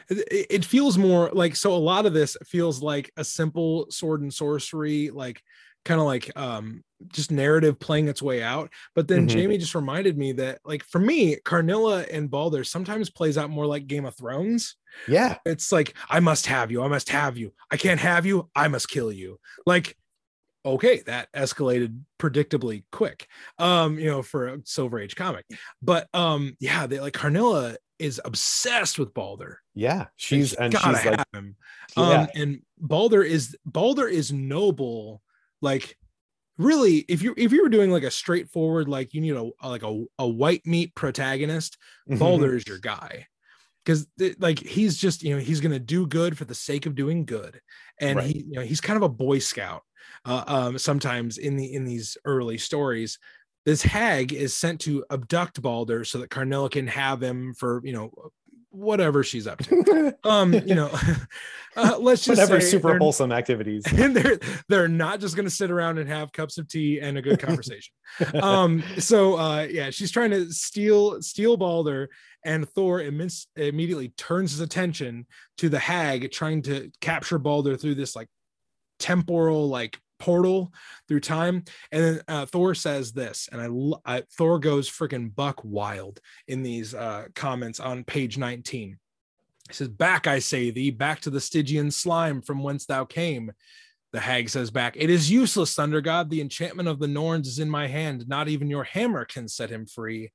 It, it feels more like so. A lot of this feels like a simple sword and sorcery, like kind of like um just narrative playing its way out. But then Mhm. Jamie just reminded me that, like for me, Karnilla and Balder sometimes plays out more like Game of Thrones. Yeah, It's like I must have you, I must have you. I can't have you, I must kill you. Like okay, that escalated predictably quick. Um, you know, for a Silver Age comic. But um, yeah, they like Karnilla is obsessed with Balder. yeah. She's and gotta she's like, have him. Um, yeah, and Balder is Balder is noble. Like, really, if you if you were doing like a straightforward, like you need a like a, a white meat protagonist, mhm. Balder is your guy. Because like he's just you know he's gonna do good for the sake of doing good, and Right. he you know he's kind of a boy scout. Uh, um, sometimes in the in these early stories, this hag is sent to abduct Balder so that Karnilla can have him for you know whatever she's up to <laughs> um you know <laughs> uh, let's just whatever super wholesome activities. <laughs> and they're they're not just going to sit around and have cups of tea and a good conversation um so uh yeah she's trying to steal steal balder and thor immense, immediately turns his attention to the hag trying to capture balder through this like temporal like portal through time and then uh, thor says this and I, I thor goes freaking buck wild in these uh comments on page 19 he says, Back, I say thee, back to the Stygian slime from whence thou came. The hag says back, It is useless, Thunder God. The enchantment of the Norns is in my hand. Not even your hammer can set him free.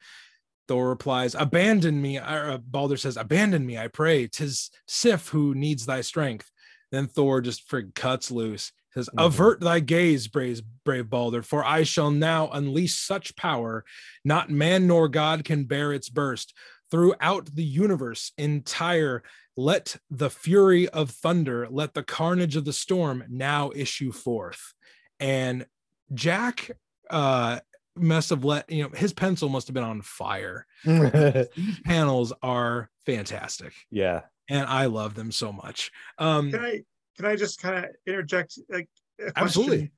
Thor replies, Abandon me. Uh, Balder says, Abandon me, I pray. Tis Sif who needs thy strength. Then Thor just frig cuts loose. He says, Mhm. Avert thy gaze, brave, brave Balder, for I shall now unleash such power, not man nor God can bear its burst. Throughout the universe entire let the fury of thunder let the carnage of the storm now issue forth. And jack uh must have let you know his pencil must have been on fire. <laughs> These panels are fantastic. Yeah. and i love them so much. Um Can I can I just kind of interject like a? Absolutely.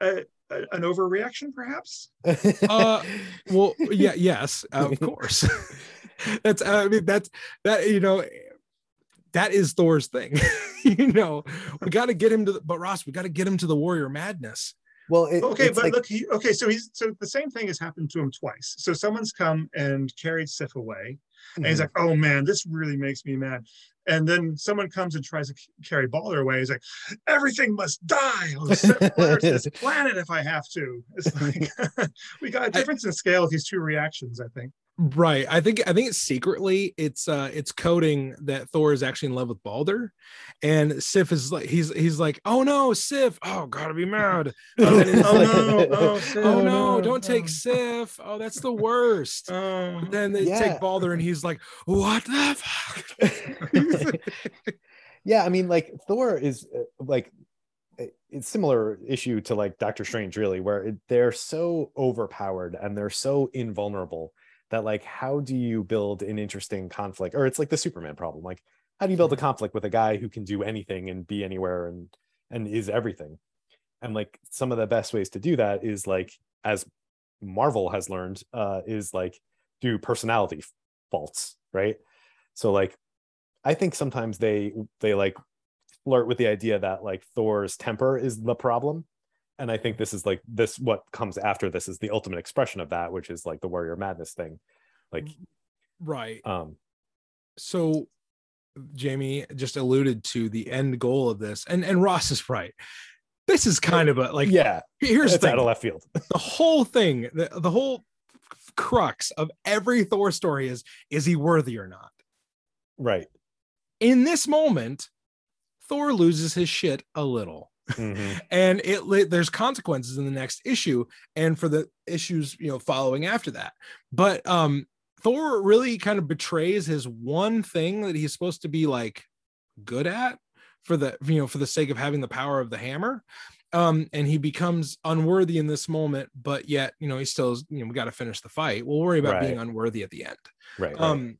Uh, a- an overreaction, perhaps? <laughs> Uh, well yeah yes <laughs> of course <laughs> that's i mean that's that you know that is thor's thing you know we got to get him to the, but ross we got to get him to the warrior madness well, it, Okay, it's but like- look, he, okay, so he's so the same thing has happened to him twice. So someone's come and carried Sif away, and Mm-hmm. he's like, "Oh man, this really makes me mad." And then someone comes and tries to carry Balder away. He's like, "Everything must die. I'll set fire to this <laughs> planet if I have to." It's like <laughs> we got a difference in scale with these two reactions. I think. Right i think i think it's secretly it's uh it's coding that thor is actually in love with balder and sif is like he's he's like oh no sif oh gotta be mad. <laughs> Oh, it's oh, no, oh, <laughs> Sif, oh no no, don't take sif oh that's the worst. But then they Yeah. take balder and he's like what the <laughs> fuck? Yeah i mean like thor is uh, like it's similar issue to like doctor strange really where it, they're so overpowered and they're so invulnerable that like how do you build an interesting conflict? Or it's like the superman problem like how do you build a conflict with a guy who can do anything and be anywhere and and is everything? And like some of the best ways to do that is like as marvel has learned uh is like do personality faults right? So like i think sometimes they they like flirt with the idea that like thor's temper is the problem and i think this is like this what comes after this is the ultimate expression of that which is like the warrior madness thing. Like right. um so jamie just alluded to the end goal of this and and ross is right. This is kind of a like yeah here's the it's out of left field. <laughs> The whole thing the, the whole crux of every thor story is is he worthy or not? Right. In this moment thor loses his shit a little Mhm. <laughs> and it there's consequences in the next issue and for the issues you know following after that but um Thor really kind of betrays his one thing that he's supposed to be like good at for the you know for the sake of having the power of the hammer um and he becomes unworthy in this moment but yet you know he still you know we got to finish the fight we'll worry about Right. being unworthy at the end Right. right. um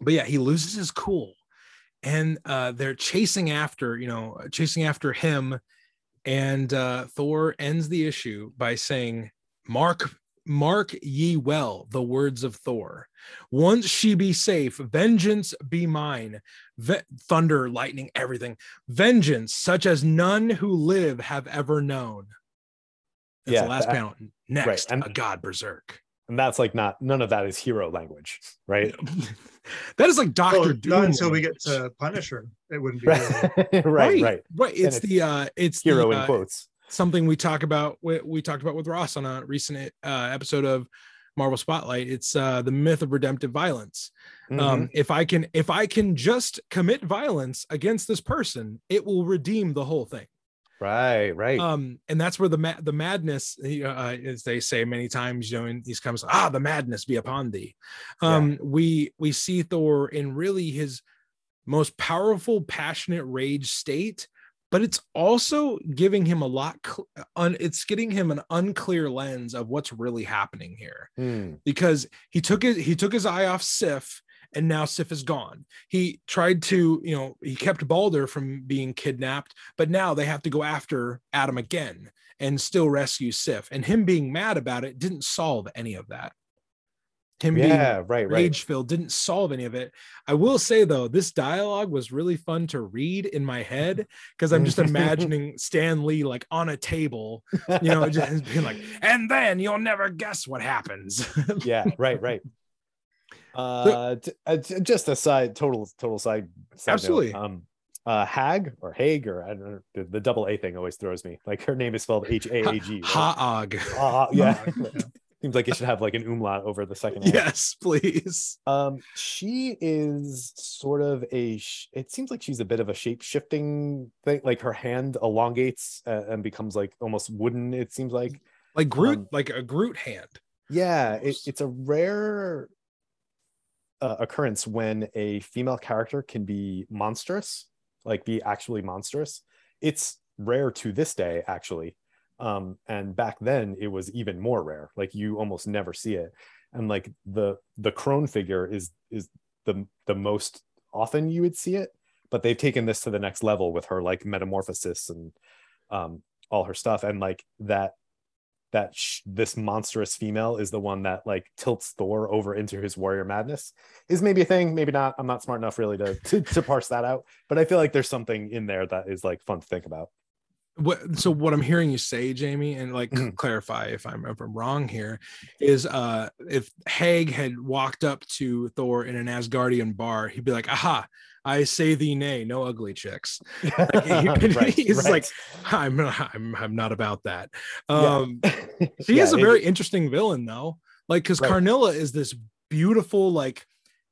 but yeah he loses his cool and uh they're chasing after you know chasing after him. And uh thor ends the issue by saying mark mark ye well the words of thor. Once she be safe vengeance be mine. Ve- thunder lightning everything. Vengeance such as none who live have ever known. That's Yeah, the last that- panel. Next and- a god berserk and that's like not none of that is hero language, right? <laughs> that is like Doctor Well, Doom. not until we get language. to Punisher. It wouldn't be. <laughs> right, really- right, right. right. It's it's the uh, it's Hero the, in uh, quotes. something we talk about. We, we talked about with Ross on a recent uh, episode of Marvel Spotlight. It's uh, the myth of redemptive violence. Mhm. Um, if I can, if I can just commit violence against this person, it will redeem the whole thing. Right, right. um and that's where the ma- the madness uh, as they say many times you know in these comes ah the madness be upon thee um we we see thor in really his most powerful passionate rage state but it's also giving him a lot cl- un, it's getting him an unclear lens of what's really happening here Hmm. because he took it he took his eye off Sif and now Sif is gone. He tried to, you know, he kept Balder from being kidnapped, but now they have to go after Adam again and still rescue Sif. And him being mad about it didn't solve any of that. Him being Yeah, right, right. rage filled didn't solve any of it. I will say though, this dialogue was really fun to read in my head because I'm just <laughs> imagining Stan Lee like on a table, you know, just <laughs> being like, and then you'll never guess what happens. yeah, right, right. Uh, t- uh, t- just a side, total, total side. side note. Absolutely. Um, uh, Hag or Haig or I don't know. The, the double A thing always throws me. Like her name is spelled H A A G. right? Haag. Uh, yeah. Yeah. <laughs> <laughs> Seems like it should have like an umlaut over the second. A. Yes, please. Um, she is sort of a. sh- It seems like she's a bit of a shape shifting thing. Like her hand elongates uh, and becomes like almost wooden. It seems like. Like Groot, Um, like a Groot hand. Yeah, it, it's a rare uh, occurrence when a female character can be monstrous, like be actually monstrous. It's rare to this day, actually. Um, and back then it was even more rare. Like you almost never see it. And like the the crone figure is is the the most often you would see it, but they've taken this to the next level with her like metamorphosis and um all her stuff and like that that sh- this monstrous female is the one that like tilts Thor over into his warrior madness is maybe a thing, maybe not. I'm not smart enough really to, to to parse that out, but I feel like there's something in there that is like fun to think about. What so what I'm hearing you say, Jamie, and like Mhm. clarify if I'm if I'm wrong here, is uh if Haig had walked up to Thor in an Asgardian bar, he'd be like, aha, I say thee nay, no ugly chicks. <laughs> <laughs> Right, he's right. like, I'm I'm I'm not about that. Yeah. Um <laughs> She Yeah, is a very interesting villain, though. Like, because Right. Karnilla is this beautiful, like,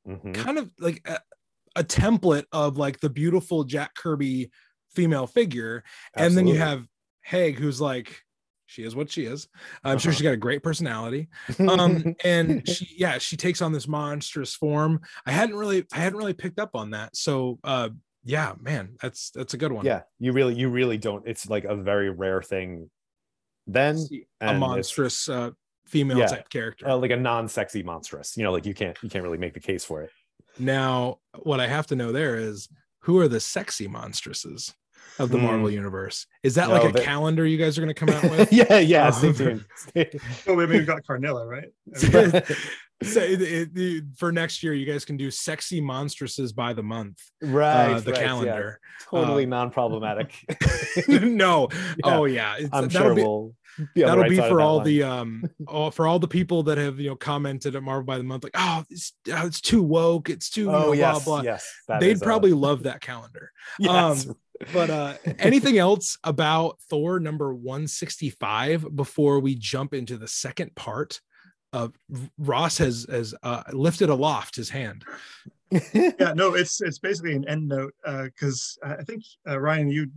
Mhm. kind of like a, a template of like the beautiful Jack Kirby female figure. And then you have Haig, who's like, she is what she is. I'm sure Uh-huh. she's got a great personality. Um, <laughs> and she, yeah, she takes on this monstrous form. I hadn't really, I hadn't really picked up on that. So, uh, yeah, man, that's that's a good one. yeah, you really you really don't. It's like a very rare thing. Then a monstrous uh, female Yeah. type character. uh, like a non-sexy monstrous. You know, like you can't you can't really make the case for it. Now, what I have to know there is who are the sexy monstresses of the Hmm. Marvel universe? Is that No, like a they- calendar you guys are going to come out <laughs> with? yeah, yeah. Um, stay tuned. <laughs> Stay- Well, maybe we've got Karnilla, right? <laughs> so it- it- the- for next year, you guys can do sexy monstresses by the month. right, uh, the right, yeah. calendar. Totally Uh, non-problematic. no. Yeah, Oh yeah. It's, I'm that'll sure be, we'll be that'll right be for that all line. the um all, for all the people that have you know commented at Marvel by the month like oh it's, oh, it's too woke it's too you know, oh yes, blah blah. yes. They'd is, uh, probably love that calendar. yes. um, but uh anything else about thor number 165 before we jump into the second part of ross has has uh lifted aloft his hand? <laughs> Yeah, no, it's it's basically an end note uh because I think uh, Ryan, you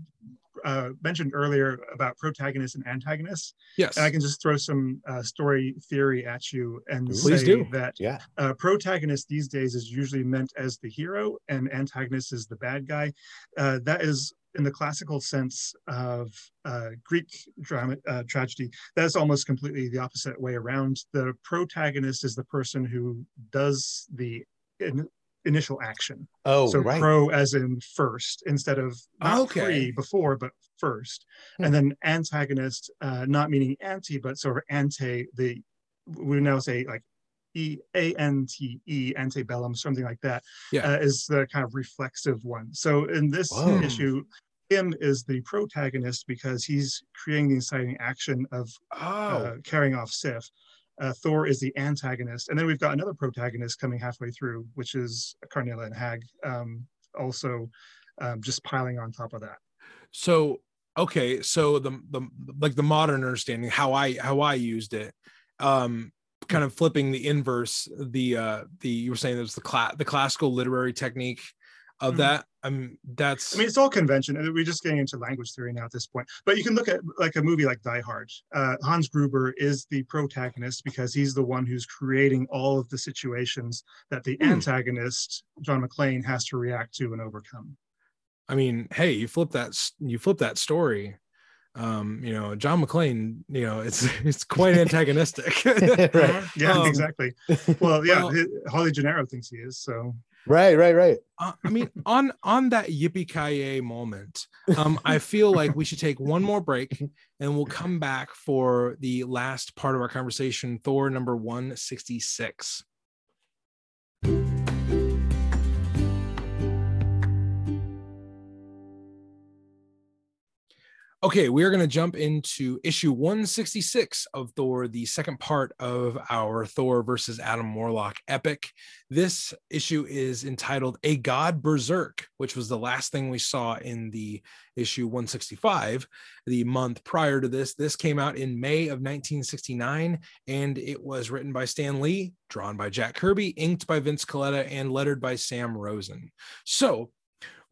uh, mentioned earlier about protagonists and antagonists. Yes. And I can just throw some uh, story theory at you and Please say do. that Yeah. uh, protagonist these days is usually meant as the hero and antagonist is the bad guy. Uh, that is in the classical sense of uh, Greek drama uh, tragedy. That's almost completely the opposite way around. The protagonist is the person who does the in, initial action. Oh, so right. pro as in first instead of not Okay. pre before, but first. Hmm. And then antagonist, uh, not meaning anti, but sort of ante. The we now say like E A N T E antebellum, something like that, Yeah. uh, is the kind of reflexive one. So in this Whoa. issue, him is the protagonist because he's creating the inciting action of oh. uh, carrying off Sif. Uh, Thor is the antagonist, and then we've got another protagonist coming halfway through, which is Karnilla and Hag, um, also um, just piling on top of that. so okay so the the like the modern understanding how i how i used it um kind of flipping the inverse the uh the you were saying was the class the classical literary technique of Mhm. that um that's I mean, it's all convention. and We're just getting into language theory now at this point. But you can look at like a movie like Die Hard. Uh, Hans Gruber is the protagonist because he's the one who's creating all of the situations that the Hmm. antagonist, John McClane, has to react to and overcome. i mean hey you flip that you flip that story um you know john mcclane you know it's <laughs> it's quite antagonistic <laughs> right. Yeah, <laughs> Um, exactly. Well, yeah, well- Holly Gennaro thinks he is. So Right, right, right. uh, I mean, on on that yippee ki moment, um, I feel like we should take one more break, and we'll come back for the last part of our conversation. Thor number one sixty six. Okay, we are going to jump into issue 166 of Thor, the second part of our Thor versus Adam Warlock epic. This issue is entitled A God Berserk, which was the last thing we saw in the issue 165. The month prior to this, this came out in May of 1969, and it was written by Stan Lee, drawn by Jack Kirby, inked by Vince Colletta, and lettered by Sam Rosen. So,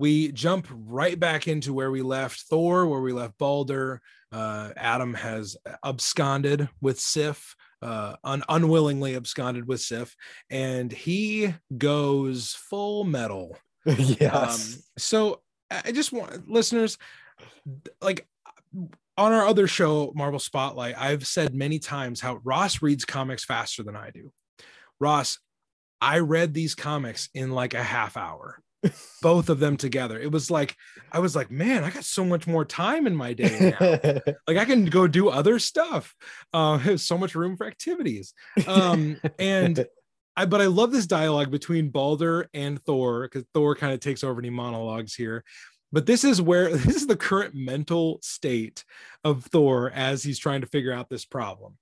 we jump right back into where we left Thor, where we left Balder. Uh, Adam has absconded with Sif, uh, un- unwillingly absconded with Sif, and he goes full metal. <laughs> yes. Um, so I I just want listeners, like on our other show, Marvel Spotlight, I've said many times how Ross reads comics faster than I do. Ross, I read these comics in like a half hour, both of them together. It was like, I was like, man, I got so much more time in my day now. <laughs> like I can go do other stuff. Uh, there's <laughs> so much room for activities. Um, and I but I love this dialogue between Balder and Thor because Thor kind of takes over any monologues here. But this is where <laughs> this is the current mental state of Thor as he's trying to figure out this problem.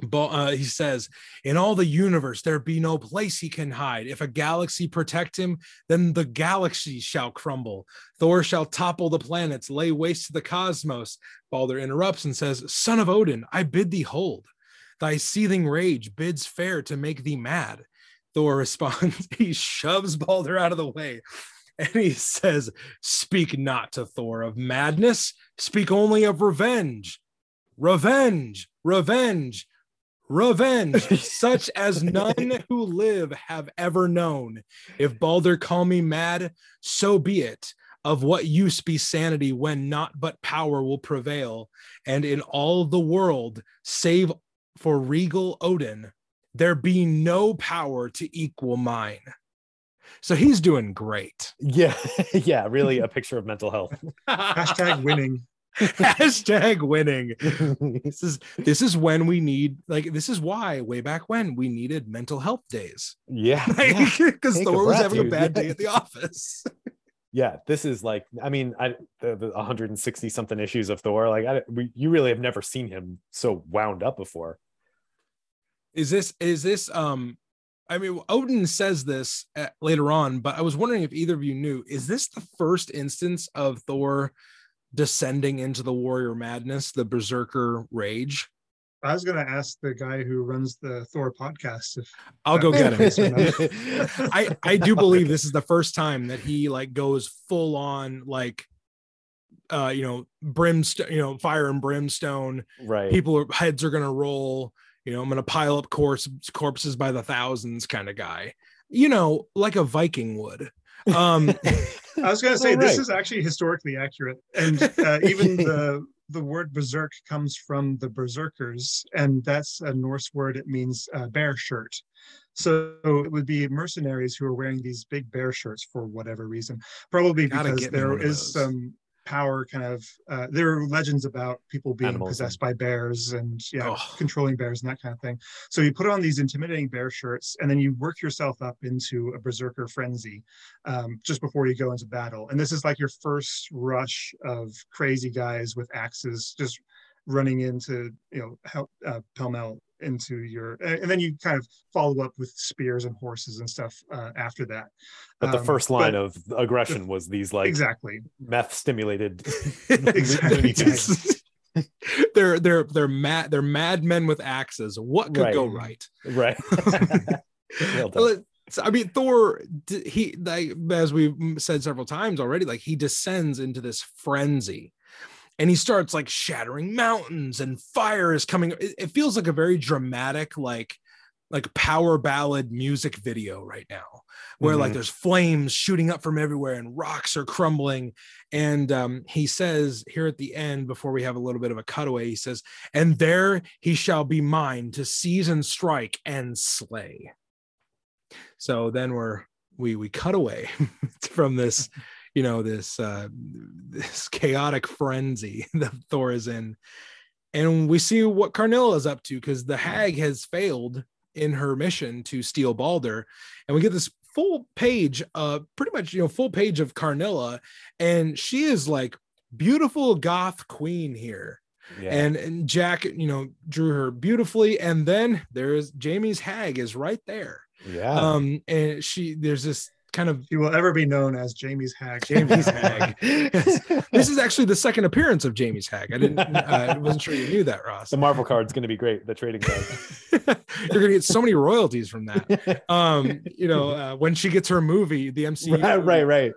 But uh, he says, "In all the universe, there be no place he can hide. If a galaxy protect him, then the galaxy shall crumble. Thor shall topple the planets, lay waste to the cosmos." Balder interrupts and says, "Son of Odin, I bid thee hold. Thy seething rage bids fair to make thee mad." Thor responds. <laughs> he shoves Balder out of the way, and he says, "Speak not to Thor of madness. Speak only of revenge, revenge, revenge." Revenge, <laughs> such as none who live have ever known. If Balder call me mad, so be it. Of what use be sanity when not but power will prevail? And in all the world, save for regal Odin, there be no power to equal mine. So he's doing great. yeah, <laughs> yeah, really a picture of mental health. hashtag winning. <laughs> <laughs> Hashtag winning. <laughs> This is this is when we need like this is why way back when we needed mental health days yeah, <laughs> yeah. because Take a Thor was having a bad Yeah. day at the office. yeah this is like i mean i the, the 160 something issues of thor like I, we, you really have never seen him so wound up before is this is this um I mean Odin says this at, later on, but I was wondering if either of you knew is this the first instance of Thor descending into the warrior madness, the berserker rage? I was going to ask the guy who runs the Thor podcast if I'll go get him. Yes or no? I I do believe this is the first time that he like goes full on like uh, you know, brimstone, you know, fire and brimstone. right People are, heads are gonna roll. You know, I'm gonna pile up corpse, corpses by the thousands, kind of guy. You know, like a Viking would. Um, <laughs> I was going to say Oh, this is actually historically accurate, and uh, <laughs> even the the word berserk comes from the berserkers, and that's a Norse word. It means uh, bear shirt. So it would be mercenaries who are wearing these big bear shirts for whatever reason. Probably because there is some power kind of uh, there are legends about people being Animals possessed by bears and yeah Oh. controlling bears and that kind of thing so you put on these intimidating bear shirts and then you work yourself up into a berserker frenzy um, just before you go into battle. And this is like your first rush of crazy guys with axes just running into, you know, help, uh, pell mell into your, and and then you kind of follow up with spears and horses and stuff uh, after that. but the Um, first line of aggression was these like exactly. meth stimulated <laughs> Exactly. <laughs> <laughs> they're they're they're mad they're mad men with axes. What could go Right. right? right well done. I mean, Thor, he like as we've said several times already, like he descends into this frenzy, and he starts like shattering mountains, and fire is coming. It, it feels like a very dramatic, like like power ballad music video right now, where like Mhm. there's flames shooting up from everywhere, and rocks are crumbling. And um, he says here at the end, before we have a little bit of a cutaway, he says, "And there he shall be mine to seize and strike and slay." so then we're we we cut away <laughs> from this you know this uh <laughs> this chaotic frenzy <laughs> that thor is in. And we see what karnilla is up to because the hag has failed in her mission to steal balder. And we get this full page uh pretty much you know full page of karnilla. And she is like beautiful goth queen here. Yeah. And, and jack you know drew her beautifully. And then there's jamie's hag is right there. Yeah. Um and she there's this kind of He will ever be known as Jamie's hag. Jamie's <laughs> hag. <laughs> this is actually the second appearance of jamie's hag. I didn't uh, i <laughs> wasn't sure you knew that ross. The marvel card's going to be great the trading card. You're gonna get so many royalties from that. Um you know uh, when she gets her movie the mcu right right right.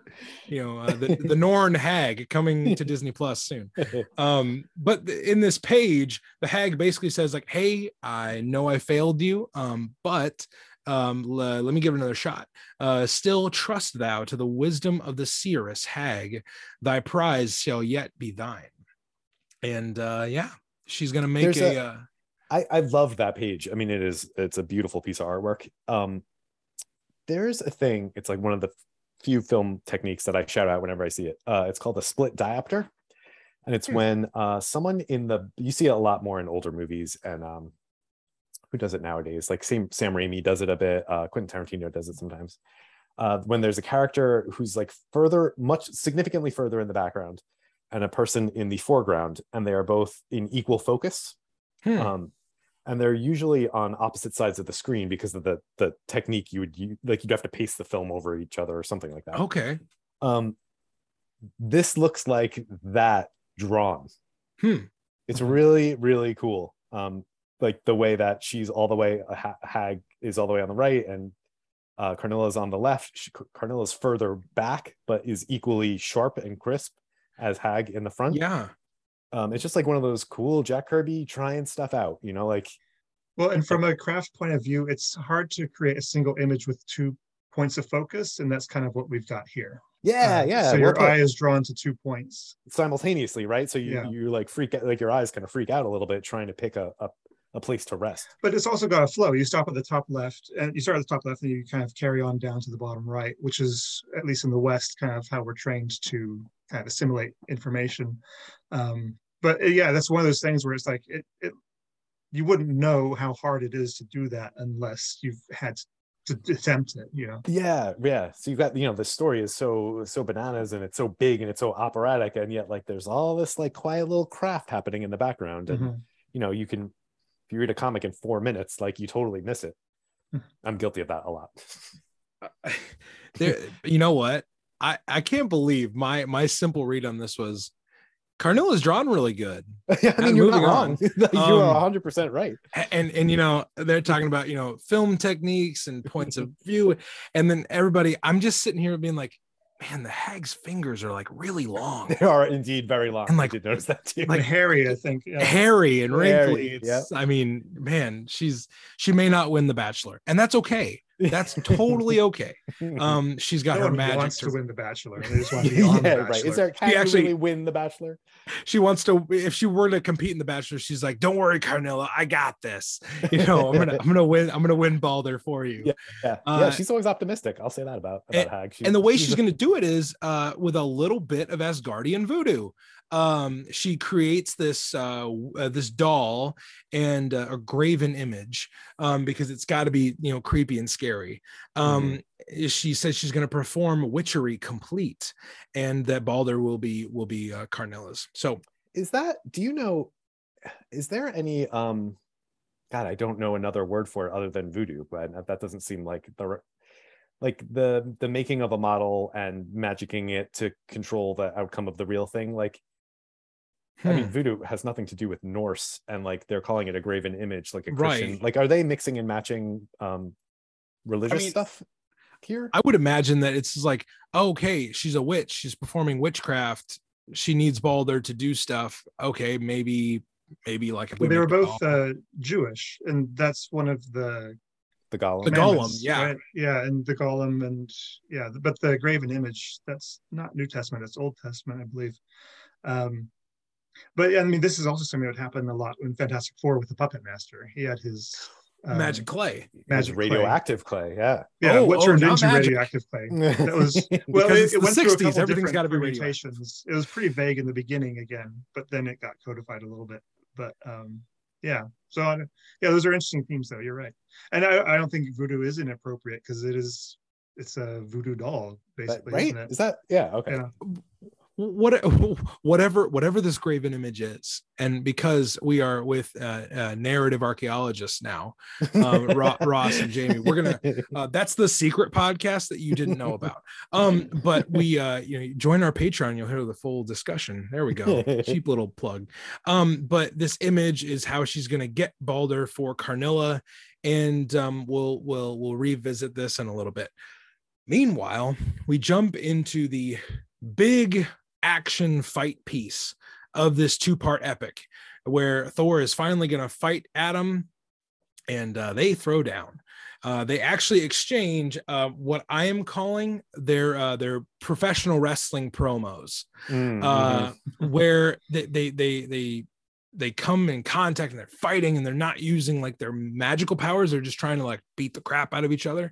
you know uh, the, the norn hag coming to disney plus soon. Um but in this page the hag basically says like hey i know i failed you um but um le- let me give it another shot uh still trust thou to the wisdom of the seeress hag thy prize shall yet be thine and uh yeah she's gonna make There's a, a- uh, I, I love that page. I mean, it is it's a beautiful piece of artwork. Um, there's a thing. It's like one of the few film techniques that I shout out whenever I see it. Uh, it's called a split diopter, and it's Hmm. when uh, someone in the you see it a lot more in older movies, and um, who does it nowadays? Like Sam Sam Raimi does it a bit. Uh, Quentin Tarantino does it sometimes. Uh, when there's a character who's like further, much significantly further in the background, and a person in the foreground, and they are both in equal focus hmm. um, and they're usually on opposite sides of the screen because of the the technique you would use, like you'd have to pace the film over each other or something like that. okay Um, this looks like that drawn. Hmm. It's really really cool. Um, like the way that she's all the way a ha- hag is all the way on the right and uh, Karnilla's on the left. She, Karnilla's further back, but is equally sharp and crisp as Hag in the front yeah um, it's just like one of those cool Jack Kirby trying stuff out, you know, like Well, and from a craft point of view, it's hard to create a single image with two points of focus, and that's kind of what we've got here. yeah, Uh, yeah. So your eye is drawn to two points. simultaneously, right? So you Yeah. you like freak out, like your eyes kind of freak out a little bit trying to pick a, a a place to rest. But it's also got a flow. You stop at the top left, and you start at the top left, and you kind of carry on down to the bottom right, which is at least in the West, kind of how we're trained to kind of assimilate information. Um, but uh, yeah, that's one of those things where it's like it, it you wouldn't know how hard it is to do that unless you've had to attempt it. You know. Yeah, yeah. So you got you know the story is so so bananas and it's so big and it's so operatic and yet like there's all this like quiet little craft happening in the background and Mhm. you know you can if you read a comic in four minutes like you totally miss it. <laughs> I'm guilty of that a lot. <laughs> there you know what i i can't believe my my simple read on this was karnilla's drawn really good yeah, <laughs> I mean you're not moving wrong. on. you Um, are 100 percent right. And and you know they're talking about you know film techniques and points of view and then everybody i'm just sitting here being like man, the hag's fingers are like really long, They are indeed very long. And, I like- did notice that too. Like Harry, I think. Yeah. hairy and Hairy, wrinkly. It's, I mean, man, she's she may not win the Bachelor, and that's okay. That's totally <laughs> okay. Um, she's got no her magic. wants to- to win the Bachelor. They just want to be <laughs> on yeah, the right. Is there can He you actually- really win the Bachelor? she wants to if she were to compete in the bachelor she's like don't worry karnilla i got this you know i'm gonna i'm gonna win i'm gonna win balder for you Yeah. Yeah, Uh, yeah. She's always optimistic. I'll say that about about Hag. She- and the way she's she's going to do it is uh, with a little bit of Asgardian voodoo. Um, she creates this uh, uh, this doll and uh, a graven image um, because it's got to be you know creepy and scary. Um, She says she's going to perform witchery complete, and that Balder will be will be uh, Karnilla's. So is that do you know is there any um god i don't know another word for it other than voodoo but that doesn't seem like the like the the making of a model and magicking it to control the outcome of the real thing like i mean hmm, voodoo has nothing to do with norse and like they're calling it a graven image like a christian Right. like are they mixing and matching um religious mean, stuff here I would imagine that it's just like okay, she's a witch, she's performing witchcraft. She needs Balder to do stuff. Okay, maybe maybe like if we Well, they were both doll- uh, Jewish, and that's one of the the golem The golem, yeah. right? yeah, and the golem, and yeah, but the graven image that's not New Testament; it's Old Testament, I believe. Um, but I mean, this is also something that happened a lot in Fantastic Four with the Puppet Master. He had his um, magic clay. It's magic clay. radioactive clay, yeah Yeah, Oh, what oh, turned not into magic. radioactive clay. <laughs> That was <laughs> well, Because it, it's it the went through a 60s, couple everything's different gotta be radioactive. permutations. It was pretty vague in the beginning again, but then it got codified a little bit. But um, yeah, so I- yeah, those are interesting themes, though. You're right, and I, I don't think voodoo is inappropriate because it is it's a voodoo doll basically, right isn't it? is that yeah okay Yeah. What <laughs> whatever whatever this graven image is and because we are with uh, uh, narrative archaeologists now um, Ro- <laughs> ross and jamie we're gonna uh, that's the secret podcast that you didn't know about. Um but we uh you know join our patreon you'll hear the full discussion. There we go. <laughs> Cheap little plug. Um but this image is how she's gonna get balder for karnilla and um we'll we'll we'll revisit this in a little bit. Meanwhile we jump into the big action fight piece of this two part epic where Thor is finally going to fight Adam and uh, they throw down. Uh, they actually exchange uh, what I am calling their uh, their professional wrestling promos, Mm, uh, mhm. <laughs> where they, they they they they come in contact and they're fighting and they're not using like their magical powers. They're just trying to like beat the crap out of each other.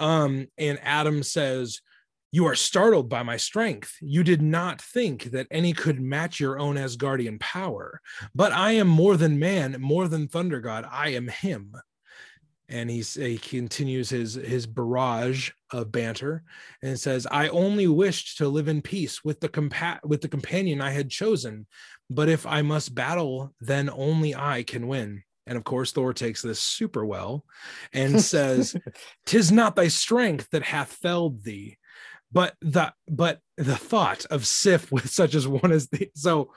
Um, and Adam says, "You are startled by my strength. You did not think that any could match your own Asgardian power, but I am more than man, more than Thunder God. I am him." and he's, he continues his his barrage of banter and says i only wished to live in peace with the compa- with the companion i had chosen but if i must battle then only i can win and of course thor takes this super well and says <laughs> tis not thy strength that hath felled thee but the but the thought of sif with such as one as thee so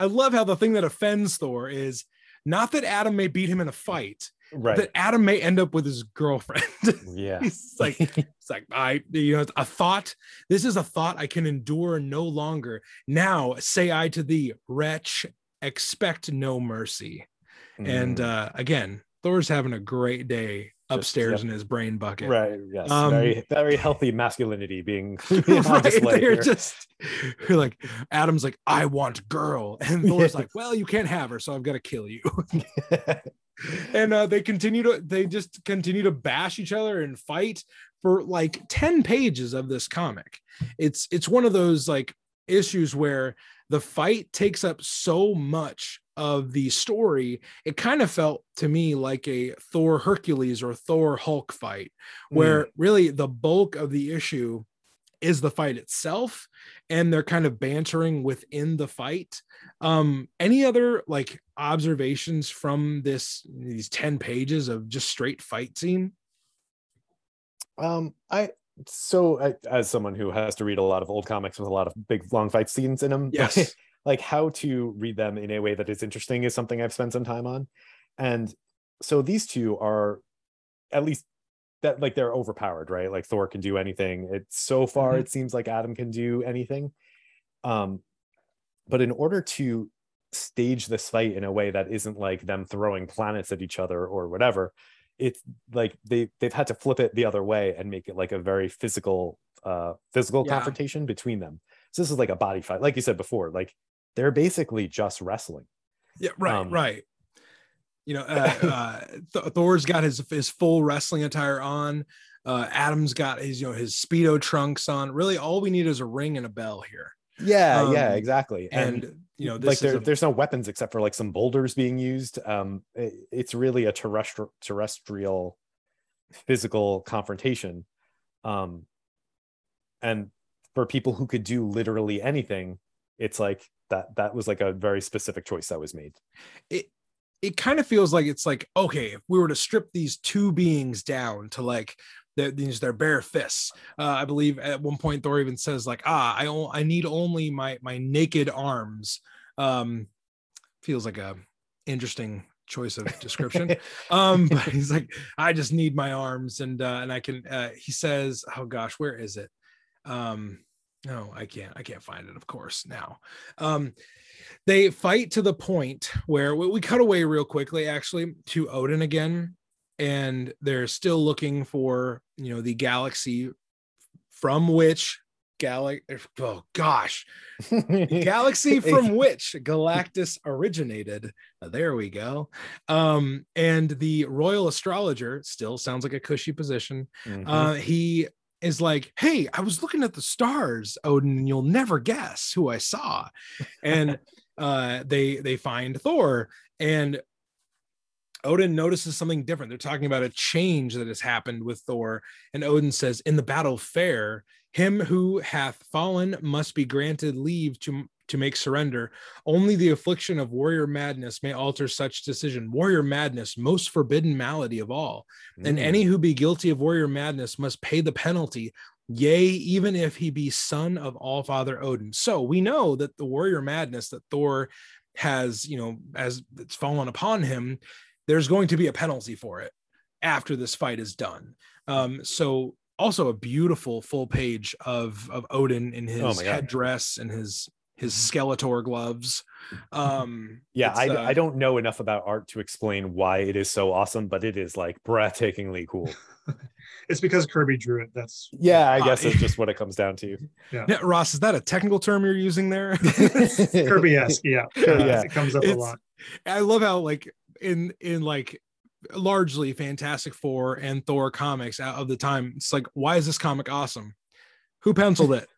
i love how the thing that offends thor is not that adam may beat him in a fight right that Adam may end up with his girlfriend. <laughs> yeah He's like, it's like I, you know, it's a thought. This is a thought I can endure no longer. Now say I to thee, wretch, expect no mercy. And Mm. uh again, Thor's having a great day upstairs yep. in his brain bucket. right yes Um, very very healthy masculinity being <laughs> <laughs> on right. They're here. just you're like Adam's like, I want girl. <laughs> And Thor's like, Well, you can't have her, so I've got to kill you. and uh, they continue to they just continue to bash each other and fight for like 10 pages of this comic it's it's one of those like issues where the fight takes up so much of the story it kind of felt to me like a thor hercules or thor hulk fight where really the bulk of the issue is the fight itself and they're kind of bantering within the fight. Um any other like observations from this these 10 pages of just straight fight scene? Um i so I, as someone who has to read a lot of old comics with a lot of big long fight scenes in them <laughs> Yes. Like how to read them in a way that is interesting is something i've spent some time on and so these two are at least that like they're overpowered, right? Like Thor can do anything. It's so far Mhm. it seems like Adam can do anything. Um, but in order to stage this fight in a way that isn't like them throwing planets at each other or whatever, it's like they they've had to flip it the other way and make it like a very physical uh physical Yeah. confrontation between them. So this is like a body fight, like you said before. Like they're basically just wrestling. Yeah, right, Um, right. You know, <laughs> uh, uh, Thor's got his his full wrestling attire on. Uh, Adam's got his you know his speedo trunks on. Really, all we need is a ring and a bell here. Yeah, yeah, Um, exactly. And, you know, like this there, is a, there's no weapons except for like some boulders being used. Um, it- it's really a terrestrial terrestrial physical confrontation. Um, and for people who could do literally anything, it's like that that was like a very specific choice that was made. it it kind of feels like it's like okay if we were to strip these two beings down to like their, these their bare fists uh, i believe at one point thor even says like ah i o- i need only my my naked arms. Um feels like a interesting choice of description. <laughs> Um but he's like i just need my arms and uh and i can uh he says oh gosh where is it? Um no i can't i can't find it of course now. Um they fight to the point where we, we cut away real quickly actually to odin again and they're still looking for you know the galaxy from which galaxy oh gosh galaxy <laughs> from which galactus originated. There we go. Um and the royal astrologer still sounds like a cushy position. Mhm. uh he is like hey i was looking at the stars odin and you'll never guess who i saw. And <laughs> uh they they find thor and odin notices something different. They're talking about a change that has happened with thor and odin says in the battle fair him who hath fallen must be granted leave to to make surrender only the affliction of warrior madness may alter such decision. Warrior madness most forbidden malady of all. And Mm. any who be guilty of warrior madness must pay the penalty yea even if he be son of all father odin. So we know that the warrior madness that thor has you know as it's fallen upon him there's going to be a penalty for it after this fight is done. Um so also a beautiful full page of of odin in his Oh headdress and his his skeletor gloves um yeah, I, uh, I don't know enough about art to explain why it is so awesome, but it is like breathtakingly cool. <laughs> It's because Kirby drew it. That's Yeah, I guess it's just what it comes down to. yeah, ross is that a technical term you're using there <laughs> Kirby-esque. Yeah, Uh, <laughs> Yeah. it comes up a lot. I love how like in in like largely Fantastic Four and Thor comics out of the time, it's like, why is this comic awesome? Who penciled it?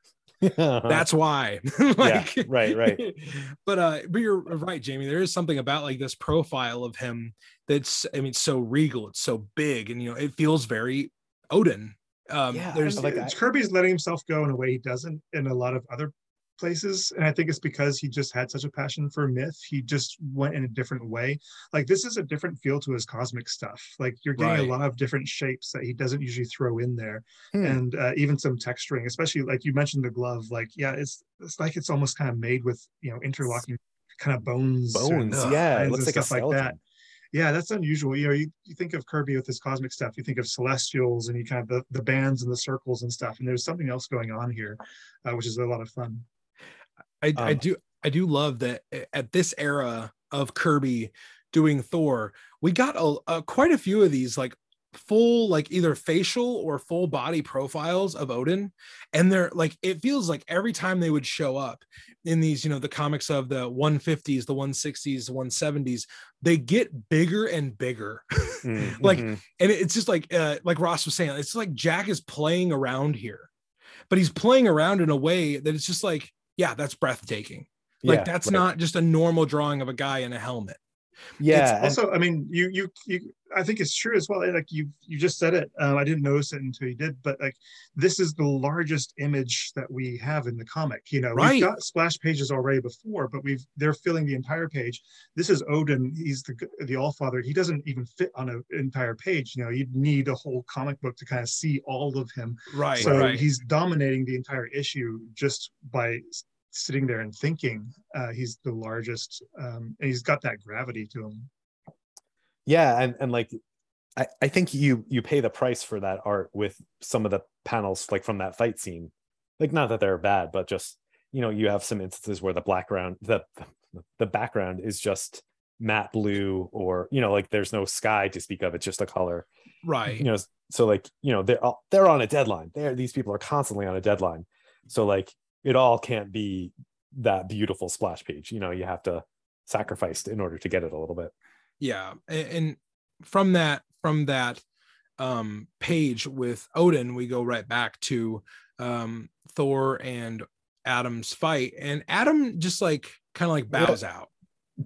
<laughs> That's why. <laughs> like, Uh-huh. right, right. <laughs> But uh, but you're right, Jamie. There is something about like this profile of him that's I mean, so regal, it's so big, and you know, it feels very Odin. Um, Yeah, there's like It's- Kirby's letting himself go in a way he doesn't in a lot of other places and i think it's because he just had such a passion for myth he just went in a different way like this is a different feel to his cosmic stuff like you're getting Right. a lot of different shapes that he doesn't usually throw in there Hmm. and uh, even some texturing especially like you mentioned the glove like yeah it's it's like it's almost kind of made with you know interlocking kind of bones Bones, yeah. It looks and like a stuff like that. skeleton. yeah that's unusual you know you, you think of kirby with his cosmic stuff you think of celestials and you kind of the, the bands and the circles and stuff and there's something else going on here uh, which is a lot of fun I, I Um, do I do love that at this era of Kirby doing Thor, we got a, a quite a few of these like full like either facial or full body profiles of Odin and they're like it feels like every time they would show up in these you know the comics of the 150s the 160s the 170s they get bigger and bigger <laughs> Mm, Like, mhm. and it's just like uh, like Ross was saying, it's like Jack is playing around here, but he's playing around in a way that it's just like, yeah, that's breathtaking. Like Yeah, that's right. not just a normal drawing of a guy in a helmet. Yeah. and- also i mean you you you i think it's true as well like you you just said it um, i didn't notice it until you did but like this is the largest image that we have in the comic you know Right. we've got splash pages already before but we've they're filling the entire page this is odin he's the the all father he doesn't even fit on an entire page you know you'd need a whole comic book to kind of see all of him Right. so right. he's dominating the entire issue just by sitting there and thinking uh, he's the largest um, and he's got that gravity to him. Yeah and and like I, I think you you pay the price for that art with some of the panels like from that fight scene. Like not that they're bad but just you know you have some instances where the background the the background is just matte blue or you know like there's no sky to speak of it's just a color. Right. You know so like you know they're all, they're on a deadline. They're these people are constantly on a deadline. So like it all can't be that beautiful splash page. You know you have to sacrifice in order to get it a little bit. Yeah and from that from that um page with odin we go right back to um thor and adam's fight and adam just like kind of like bows yeah. out.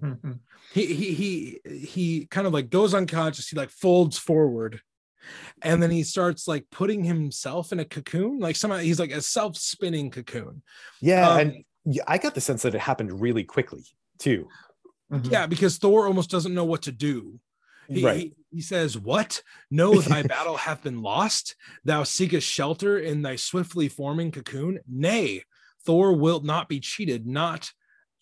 <laughs> He he he he kind of like goes unconscious. He like folds forward and then he starts like putting himself in a cocoon like somehow he's like a self-spinning cocoon. Yeah um, and i got the sense that it happened really quickly too. Mm-hmm. yeah because thor almost doesn't know what to do. He, right. he, he says what? Know thy <laughs> battle hath been lost? Thou seekest shelter in thy swiftly forming cocoon? Nay thor wilt not be cheated. Not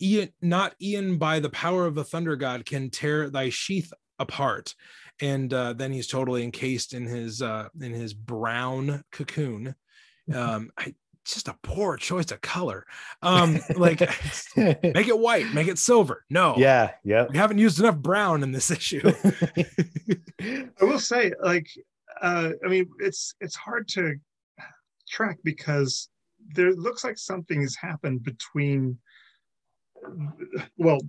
Ian, not Ian by the power of the thunder god can tear thy sheath apart and uh, then he's totally encased in his uh, in his brown cocoon. Um, I, just a poor choice of color. <laughs> Um, like make it white, make it silver. No, yeah, yeah. We haven't used enough brown in this issue. <laughs> I will say, like, uh, I mean, it's it's hard to track because there looks like something has happened between well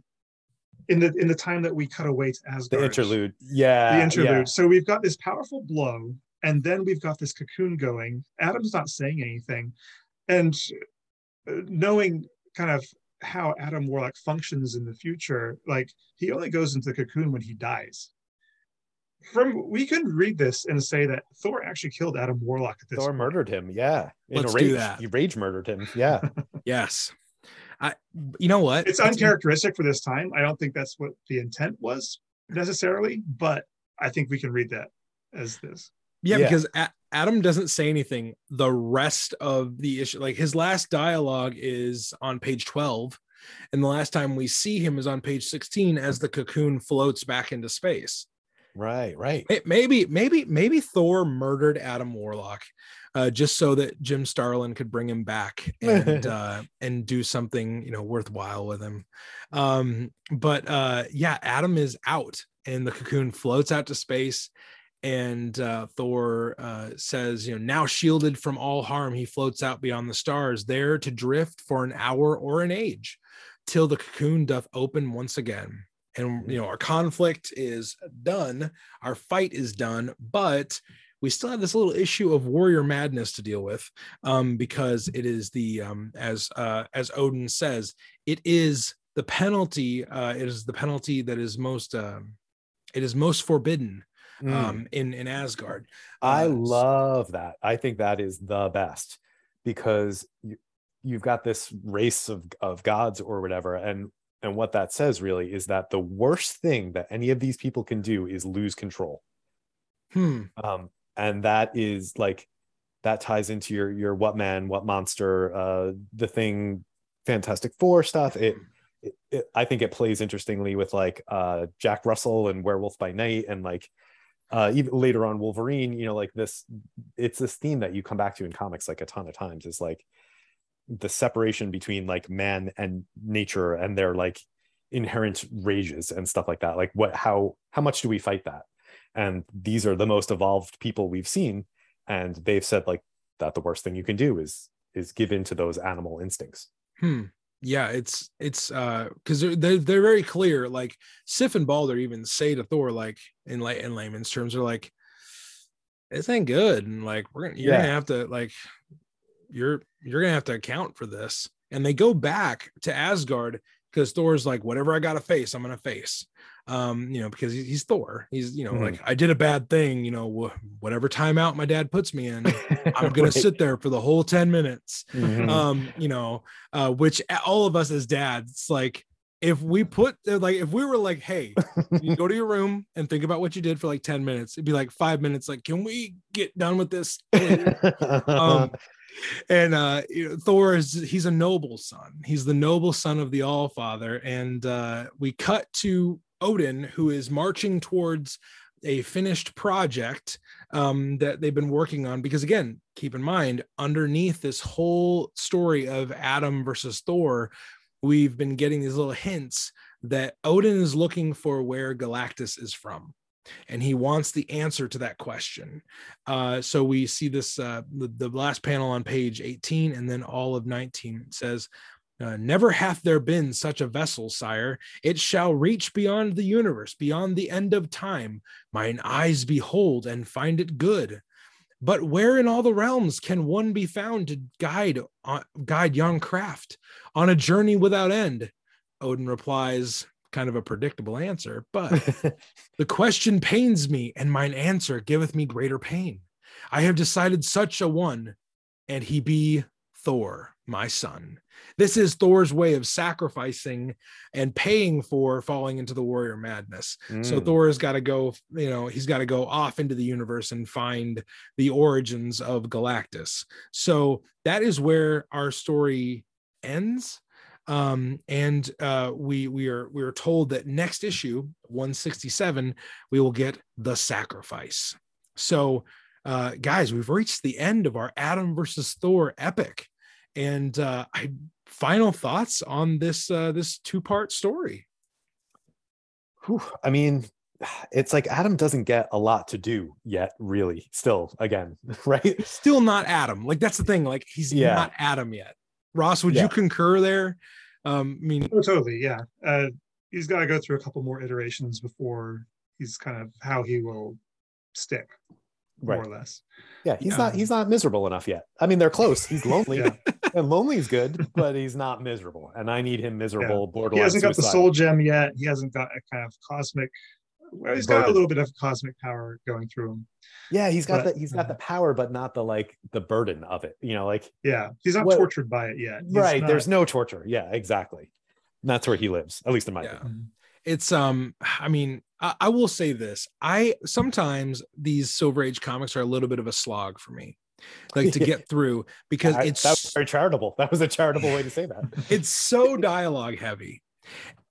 in the in the time that we cut away to Asgard. The interlude. Yeah. The interlude. Yeah. So we've got this powerful blow, and then we've got this cocoon going. Adam's not saying anything. And uh, knowing kind of how Adam Warlock functions in the future, like he only goes into the cocoon when he dies. From we can read this and say that Thor actually killed Adam Warlock at this. Thor point. murdered him, yeah. In Let's a rage. do that. He rage murdered him. Yeah. <laughs> yes. I, you know what? It's uncharacteristic for this time. I don't think that's what the intent was necessarily, but I think we can read that as this. Yeah, yeah. because a- Adam doesn't say anything. The rest of the issue, like his last dialogue, is on page 12. And the last time we see him is on page 16 as the cocoon floats back into space. Right, right. Maybe, maybe, maybe Thor murdered Adam Warlock uh, just so that Jim Starlin could bring him back <laughs> and uh, and do something you know worthwhile with him. Um, but uh, yeah, Adam is out, and the cocoon floats out to space. And uh, Thor uh, says, you know, now shielded from all harm, he floats out beyond the stars, there to drift for an hour or an age, till the cocoon doth open once again and you know our conflict is done our fight is done but we still have this little issue of warrior madness to deal with um, because it is the um, as uh, as Odin says, it is the penalty. Uh, it is the penalty that is most uh, it is most forbidden mm. um, in in Asgard. I uh, love that. I think that is the best because you, you've got this race of of gods or whatever, and and what that says really is that the worst thing that any of these people can do is lose control. Hmm. Um, and that is like that ties into your your what man what monster uh the thing fantastic four stuff. It, it, it, i think it plays interestingly with like uh jack russell and werewolf by night and like uh even later on wolverine you know like this it's this theme that you come back to in comics like a ton of times is like the separation between like man and nature and their like inherent rages and stuff like that. Like what how how much do we fight that and these are the most evolved people we've seen. And they've said like that the worst thing you can do is is give in to those animal instincts. Hmm. Yeah it's it's uh because they're, they're they're very clear. Like sif and balder even say to thor like in lay in layman's terms are like this ain't good. And like we're gonna you're yeah. gonna have to like you're you're gonna have to account for this. And they go back to asgard because thor's like whatever i gotta face i'm gonna face um, you know, because he's Thor. He's, you know, mm-hmm. like I did a bad thing, you know, whatever timeout my dad puts me in, <laughs> I'm gonna sit there for the whole 10 minutes. Mm-hmm. Um, you know, uh, which all of us as dads, like if we put uh, like if we were like, hey, <laughs> you go to your room and think about what you did for like 10 minutes, it'd be like five minutes, like, can we get done with this? um, <laughs> and uh you know, thor is he's a noble son he's the noble son of the all father and uh we cut to Odin, who is marching towards a finished project um, that they've been working on. Because again, keep in mind, underneath this whole story of Adam versus Thor, we've been getting these little hints that Odin is looking for where Galactus is from. And he wants the answer to that question. Uh, so we see this uh, the, the last panel on page 18 and then all of 19 says, uh, never hath there been such a vessel, sire. It shall reach beyond the universe, beyond the end of time. Mine eyes behold and find it good. But where in all the realms can one be found to guide uh, guide young craft on a journey without end? Odin replies, kind of a predictable answer, but <laughs> the question pains me, and mine answer giveth me greater pain. I have decided such a one, and he be Thor, my son. This is Thor's way of sacrificing and paying for falling into the warrior madness. Mm. So Thor has got to go, you know, he's got to go off into the universe and find the origins of Galactus. So that is where our story ends. Um, and uh, we we are we are told that next issue 167 we will get the sacrifice. So uh, guys, we've reached the end of our Adam versus Thor epic. And uh, I final thoughts on this uh, this two part story. Whew, I mean, it's like Adam doesn't get a lot to do yet, really. Still, again, <laughs> right? Still not Adam. Like that's the thing. Like he's yeah. not Adam yet. Ross, would yeah. you concur there? Um, I mean, oh, totally. Yeah, uh, he's got to go through a couple more iterations before he's kind of how he will stick more right. or less. Yeah, he's not he's not miserable enough yet. I mean, they're close. He's lonely, yeah. <laughs> and lonely is good, <laughs> but he's not miserable. And I need him miserable. Yeah. Borderline. He hasn't got the soul gem yet. He hasn't got a kind of cosmic. Well, he's got a little bit of cosmic power going through him. Yeah, he's got but, the he's got uh, the power, but not the like the burden of it. You know, like yeah, he's not what, tortured by it yet. He's right. Not, there's no torture. Yeah, exactly. And that's where he lives, at least in my yeah. opinion it's um i mean I, I, will say this i sometimes these silver age comics are a little bit of a slog for me like to <laughs> get through because I, it's that was very charitable. That was a charitable way to say that. <laughs> It's so dialogue heavy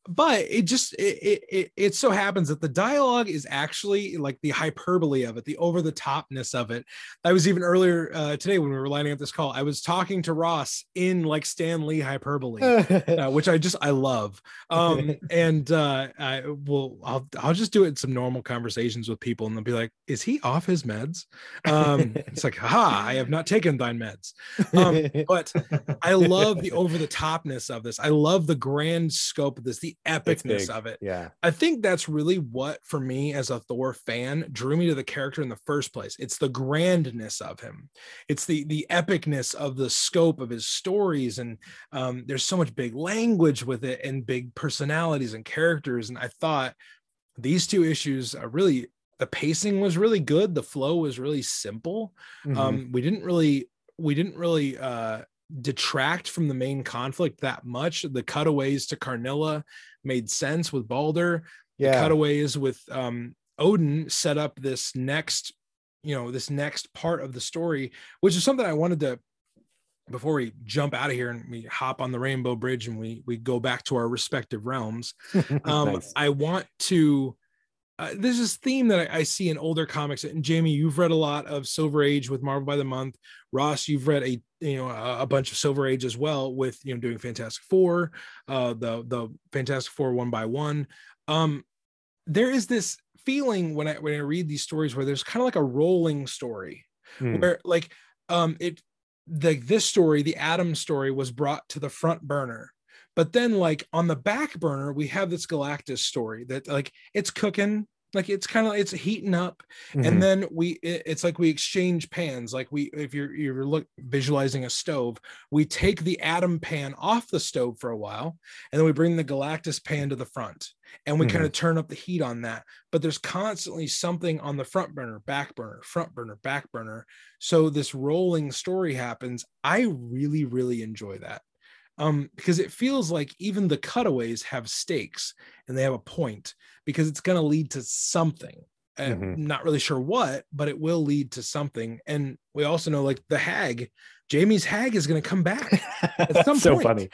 but it just it, it it so happens that the dialogue is actually like the hyperbole of it the over the topness of it. I was even earlier uh, today when we were lining up this call i was talking to ross in like stan lee hyperbole <laughs> uh, which i just i love. Um <laughs> and uh i will i'll i'll just do it in some normal conversations with people and they'll be like is he off his meds? Um <laughs> it's like ha i have not taken thine meds. Um but i love the over the topness of this. I love the grand scope of this the epicness of it. Yeah. I think that's really what, for me as a Thor fan, drew me to the character in the first place. It's the grandness of him. It's the the epicness of the scope of his stories, and um, there's so much big language with it, and big personalities and characters. And I thought these two issues are really the pacing was really good. The flow was really simple. Mm-hmm. Um, we didn't really we didn't really uh detract from the main conflict that much. The cutaways to Karnilla made sense with Balder. Yeah. The cutaways with um, Odin set up this next, you know, this next part of the story, which is something I wanted to before we jump out of here and we hop on the rainbow bridge and we we go back to our respective realms <laughs> um nice. i want to uh, there's this theme that I, I, see in older comics and jamie you've read a lot of silver age with marvel by the month. Ross you've read a you know a, a, bunch of silver age as well with you know doing fantastic four uh the the fantastic four one by one. Um there is this feeling when i when i read these stories where there's kind of like a rolling story hmm. where like um it like this story the adam story was brought to the front burner but then like on the back burner we have this galactus story that like it's cooking like it's kind of it's heating up. Mm-hmm. and then we it, it's like we exchange pans like we if you're you're look visualizing a stove we take the adam pan off the stove for a while and then we bring the galactus pan to the front and we mm-hmm. kind of turn up the heat on that. But there's constantly something on the front burner back burner front burner back burner. So this rolling story happens. I really really enjoy that um, because it feels like even the cutaways have stakes and they have a point because it's going to lead to something. Mm-hmm. not really sure what, but it will lead to something. And we also know, like the hag, Jamie's hag is going to come back at <laughs> some so funny,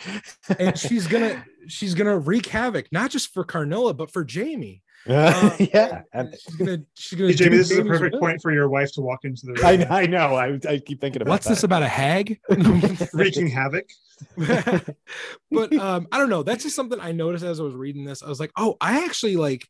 and she's gonna <laughs> she's gonna wreak havoc not just for Karnilla but for Jamie. Uh, <laughs> yeah. And she's gonna she's gonna Hey, Jamie, this is a Jamie's perfect will. point for your wife to walk into the I, room, I know. I, I keep thinking about What's that. this about a hag? <laughs> <laughs> wreaking havoc. but um, I don't know. That's just something I noticed as I was reading this. I was like, oh, I actually like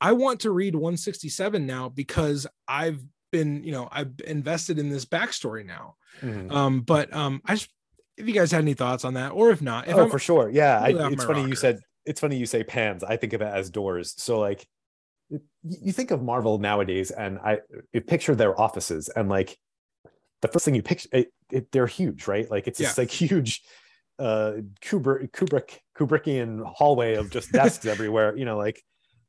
I want to read 167 now because I've been, you know, I've invested in this backstory now. Mhm. Um, but um, I just if you guys had any thoughts on that, or if not, if oh, I'm for sure. Yeah. I, really off it's my funny you said it's funny you say pans. I think of it as doors. So like you think of Marvel nowadays and I you picture their offices and like the first thing you picture it, it, they're huge, right? Like it's this Yeah. like huge uh Kubrick Kubrick Kubrickian hallway of just desks <laughs> everywhere, you know, like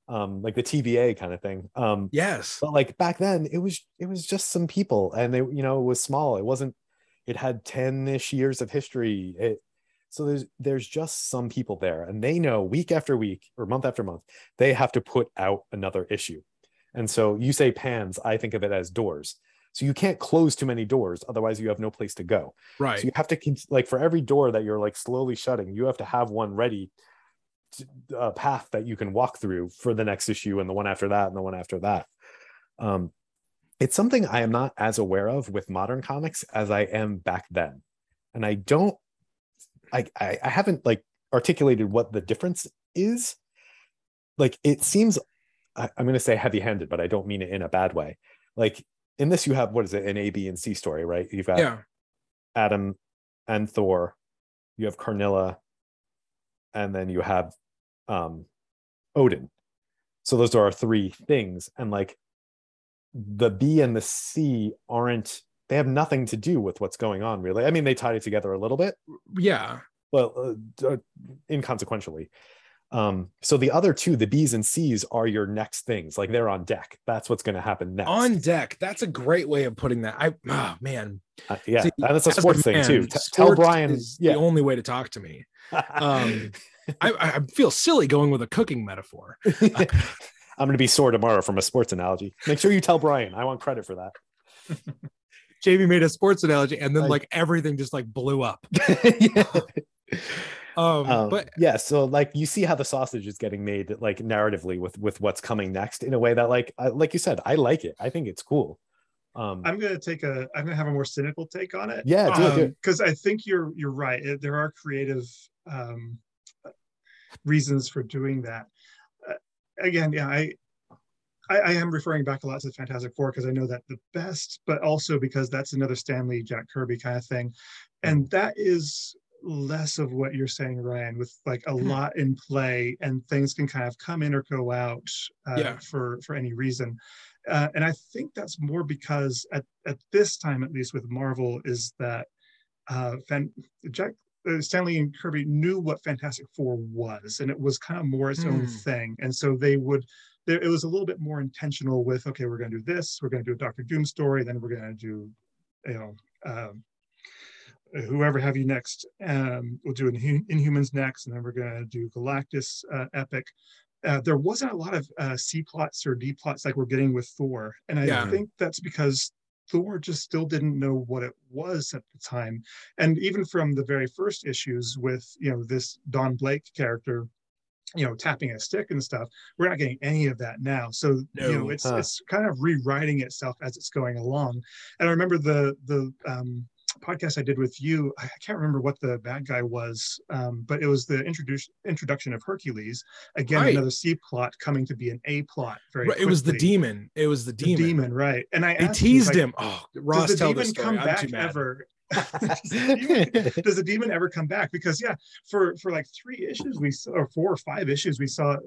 um like the TVA kind of thing. Um yes, but like back then it was it was just some people and they you know it was small it wasn't it had 10ish years of history it so there's there's just some people there and they know week after week or month after month they have to put out another issue. And so you say pans i think of it as doors. So you can't close too many doors otherwise you have no place to go. Right. so you have to like for every door that you're like slowly shutting you have to have one ready to, a path that you can walk through for the next issue and the one after that and the one after that. Um it's something i am not as aware of with modern comics as i am back then. And i don't i i, I haven't like articulated what the difference is like it seems I, i'm going to say heavy handed but i don't mean it in a bad way like in this you have what is it an a b and c story right you've got yeah, Adam and Thor. You have Karnilla, and then you have um, Odin. So those are our three things, and like the B and the C aren't. They have nothing to do with what's going on, really. I mean, they tied it together a little bit, yeah, but uh, d- inconsequentially. Um, so the other two, the B's and C's, are your next things. Like they're on deck. That's what's going to happen next. on deck. That's a great way of putting that. I oh man, Uh, yeah, See, and it's a sports thing man, too. T- tell Brian. is Yeah. the only way to talk to me. um, <laughs> I, I feel silly going with a cooking metaphor. <laughs> I'm going to be sore tomorrow from a sports analogy. Make sure you tell Brian. I want credit for that. <laughs> JB made a sports analogy, and then Like- like everything just like blew up. <laughs> yeah. <laughs> Um, Um, but yeah, so like you see how the sausage is getting made, like narratively with with what's coming next, in a way that, like, I, like you said, I like it. I think it's cool. Um, I'm gonna take a. I'm gonna have a more cynical take on it. yeah, do it, do it. because I think you're you're right. It- There are creative um, reasons for doing that. Uh, again, yeah, I, I I am referring back a lot to the Fantastic Four because I know that the best, but also because that's another Stan Lee Jack Kirby kind of thing, and that is less of what you're saying, Ryan, with like a Mhm. lot in play and things can kind of come in or go out uh, Yeah. for for any reason. Uh, and I think that's more because at, at this time, at least with Marvel, is that uh, Fan, Jack uh, Stan Lee and Kirby knew what Fantastic Four was, and it was kind of more its own Hmm. thing. And so they would, there, it was a little bit more intentional with, okay, we're going to do this, we're going to do a Doctor Doom story, then we're going to do, you know, um, whoever have you next. Um, we'll do Inhu- Inhumans next, and then we're going to do Galactus uh, epic. Uh, there wasn't a lot of uh, C plots or D plots like we're getting with Thor, and I Yeah. think that's because Thor just still didn't know what it was at the time. And even from the very first issues with, you know, this Don Blake character, you know, tapping a stick and stuff, we're not getting any of that now. So, you know, it's Huh. it's kind of rewriting itself as it's going along. And I remember the the um podcast I did with you, I can't remember what the bad guy was, um, but it was the introduction introduction of Hercules. Again, Right. another C plot coming to be an A plot very right, it was the demon. It was the The demon. demon, right? And I They teased like, him. Oh, Ross, does the tell demon come back ever? <laughs> does, the demon, does the demon ever come back? Because yeah, for for like three issues we saw, or four or five issues we saw,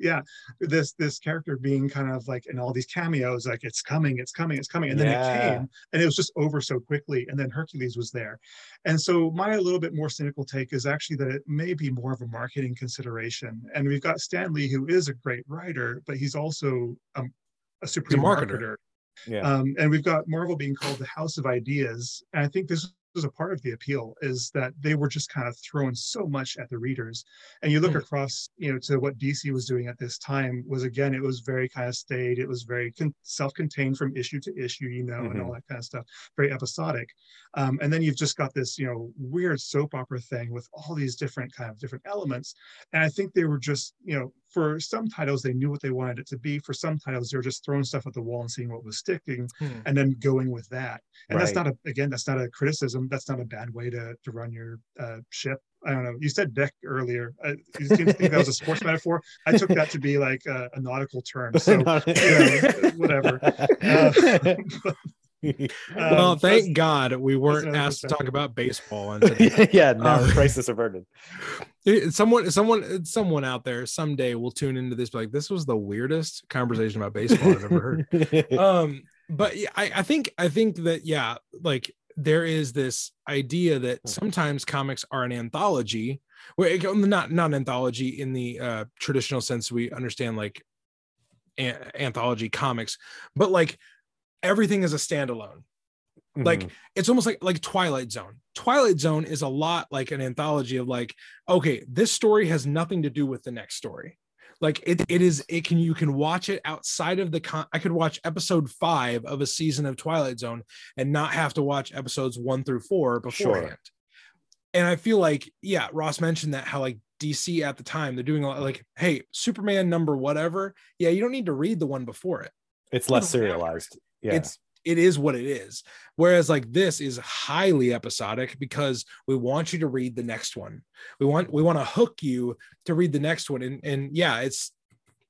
yeah, this this character being kind of like in all these cameos, like it's coming, it's coming, it's coming, and then it came, and it was just over so quickly, and then Hercules was there, and so my little bit more cynical take is actually that it may be more of a marketing consideration, and we've got Stan Lee who is a great writer, but he's also um, a supreme marketer. marketer. Yeah. Um, and we've got Marvel being called the House of Ideas. And I think this was a part of the appeal is that they were just kind of throwing so much at the readers and you look mm-hmm. across you know to what dc was doing at this time was again it was very kind of stayed it was very con- self-contained from issue to issue you know mm-hmm. and all that kind of stuff very episodic um, and then you've just got this you know weird soap opera thing with all these different kind of different elements and i think they were just you know for some titles they knew what they wanted it to be for some titles they were just throwing stuff at the wall and seeing what was sticking hmm. and then going with that and right. that's not a again that's not a criticism that's not a bad way to to run your uh, ship I don't know. You said deck earlier. I, you seem to think that was a sports metaphor. I took that to be like a, a nautical term. <laughs> So you know, <laughs> whatever. Uh, <laughs> well, um, thank God we weren't asked to talk about baseball. <laughs> yeah, no um, crisis averted. <laughs> Someone, someone, someone out there someday will tune into this. Like, this was the weirdest conversation about baseball I've ever heard. <laughs> um, but I, I think, I think that yeah, like there is this idea that hmm. sometimes comics are an anthology, where not not an anthology in the uh, traditional sense we understand like anthology comics, but like everything is a standalone. Mm-hmm. Like it's almost like like Twilight Zone. Twilight Zone is a lot like an anthology of like, okay, this story has nothing to do with the next story. Like it, it is. It can you can watch it outside of the. Con- I could watch episode five of a season of Twilight Zone and not have to watch episodes one through four beforehand. Sure. And I feel like, yeah, Ross mentioned that how like DC at the time they're doing a lot like, hey, Superman number whatever. Yeah, you don't need to read the one before it. It's less serialized yeah. it's it is what it is. Whereas like this is highly episodic because we want you to read the next one. We want we want to hook you to read the next one. And and yeah it's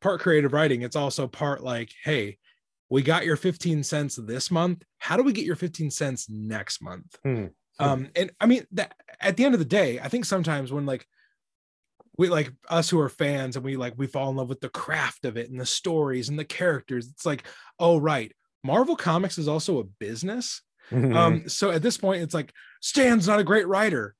part creative writing. It's also part like hey we got your 15 cents this month. How do we get your 15 cents next month? Hmm. um and i mean that at the end of the day i think sometimes when like we like us who are fans and we like we fall in love with the craft of it and the stories and the characters it's like oh right Marvel Comics is also a business. Mm-hmm. Um, so at this point, it's like Stan's not a great writer,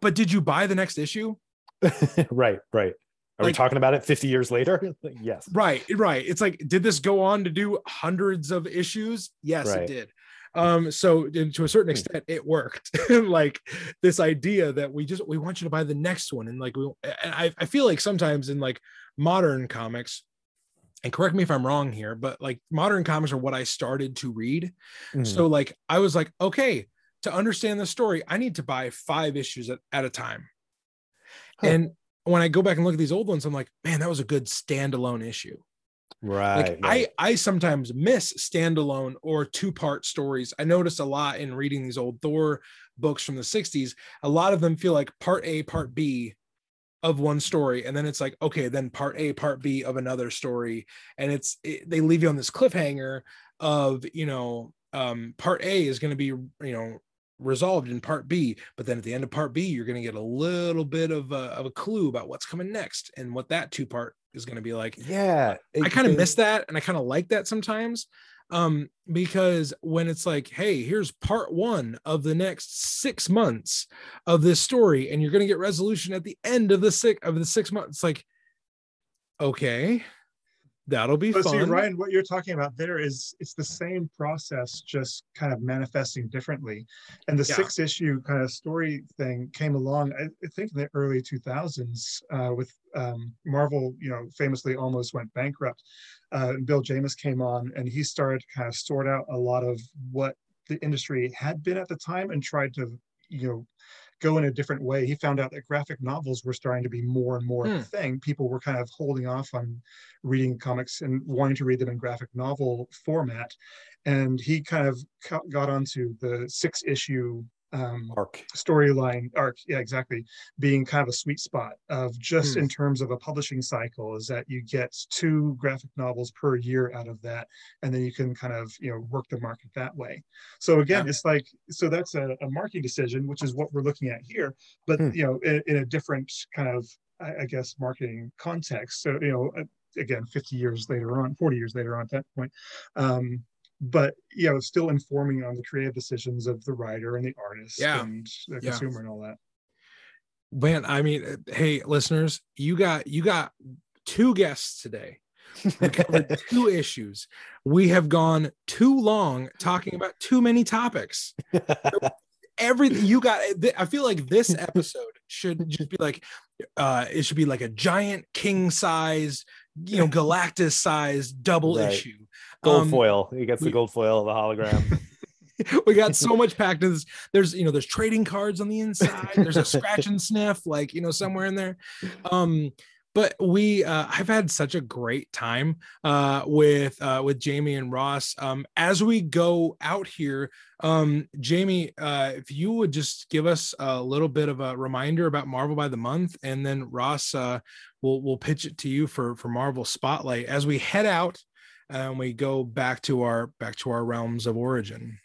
but did you buy the next issue? <laughs> right, right. Are like, we talking about it 50 years later? <laughs> yes. Right, right. It's like, did this go on to do hundreds of issues? Yes, right. it did. Um, so to a certain hmm. extent, it worked. <laughs> like this idea that we just we want you to buy the next one, and like we, and I, I feel like sometimes in like modern comics, and correct me if I'm wrong here, but like modern comics are what I started to read. Mm-hmm. So like I was like, okay, to understand the story, I need to buy five issues at, at a time. Huh. And when I go back and look at these old ones, I'm like, man, that was a good standalone issue. Right. Like right. I I sometimes miss standalone or two-part stories. I noticed a lot in reading these old Thor books from the 60s. A lot of them feel like part A, part B of one story and then it's like okay then part a part b of another story and it's it, they leave you on this cliffhanger of you know um part a is going to be you know resolved in part b but then at the end of part b you're going to get a little bit of a, of a clue about what's coming next and what that two part is going to be like. Yeah it, i kind of miss that and i kind of like that sometimes um because when it's like hey here's part one of the next six months of this story and you're going to get resolution at the end of the six of the six months like okay that'll be but fun. see ryan what you're talking about there is it's the same process just kind of manifesting differently and the yeah. six issue kind of story thing came along i, I think in the early 2000s uh, with um, marvel you know famously almost went bankrupt uh, Bill Jemas came on and he started to kind of sort out a lot of what the industry had been at the time and tried to, you know, go in a different way. He found out that graphic novels were starting to be more and more hmm. a thing. People were kind of holding off on reading comics and wanting to read them in graphic novel format. And he kind of got onto the six issue um, arc storyline arc yeah exactly being kind of a sweet spot of just hmm. in terms of a publishing cycle is that you get two graphic novels per year out of that and then you can kind of you know work the market that way so again yeah. it's like so that's a, a, marketing decision which is what we're looking at here but hmm. you know in, in, a different kind of I, I guess marketing context so you know again 50 years later on 40 years later on at that point um, but you know still informing on the creative decisions of the writer and the artist yeah. and the yeah. consumer and all that man i mean hey listeners you got you got two guests today we covered <laughs> two issues we have gone too long talking about too many topics <laughs> everything you got. I feel like this episode should just be like, uh, it should be like a giant king size, you know, <laughs> Galactus size double Right. issue. Gold Um, foil. He gets we- the gold foil, the hologram. <laughs> we got so much packed in this. There's, you know, there's trading cards on the inside. There's a scratch and sniff, like, you know, somewhere in there. Um, but we uh I've had such a great time uh with uh with Jamie and Ross. Um as we go out here, um Jamie, uh if you would just give us a little bit of a reminder about Marvel by the month and then Ross uh we'll we'll pitch it to you for for Marvel Spotlight as we head out and we go back to our back to our realms of origin.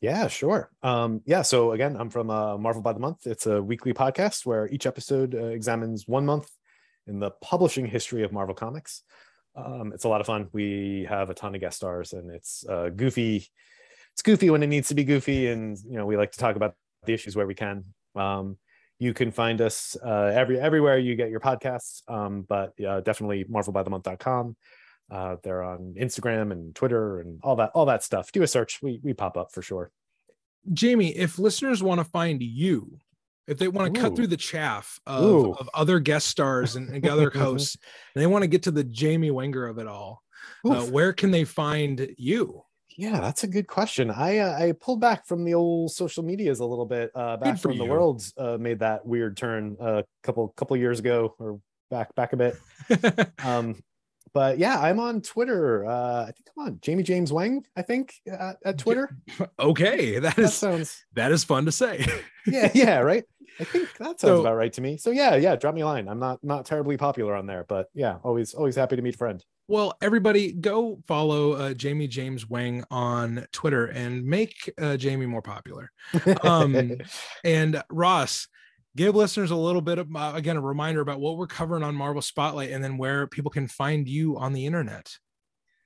Yeah, sure. Um, yeah, so again, I'm from uh, Marvel by the Month. It's a weekly podcast where each episode uh, examines one month in the publishing history of Marvel Comics. Um, it's a lot of fun. We have a ton of guest stars, and it's uh, goofy. It's goofy when it needs to be goofy, and you know we like to talk about the issues where we can. Um, you can find us uh, every everywhere you get your podcasts, um, but uh, definitely MarvelByTheMonth.com. Uh, they're on Instagram and Twitter and all that all that stuff. Do a search. We we pop up for sure. Jamie, if listeners want to find you, if they want to cut through the chaff of, of other guest stars and, and other hosts, <laughs> and they want to get to the Jamie Wenger of it all, uh, where can they find you? Yeah, that's a good question. I uh, I pulled back from the old social medias a little bit uh, back for when the you. world uh, made that weird turn a couple couple years ago or back back a bit. <laughs> Um, but yeah, I'm on Twitter. Uh, I think I'm on Jamie James Wang. I think uh, at Twitter. <laughs> okay, that That is sounds that is fun to say. <laughs> yeah yeah right. I think that sounds So- about right to me. So yeah yeah, drop me a line. I'm not not terribly popular on there, but yeah, always always happy to meet a friend. Well, everybody, go follow uh, Jamie James Wang on Twitter and make uh, Jamie more popular. <laughs> Um, And Ross, give listeners a little bit of uh, again a reminder about what we're covering on Marvel Spotlight, and then where people can find you on the internet.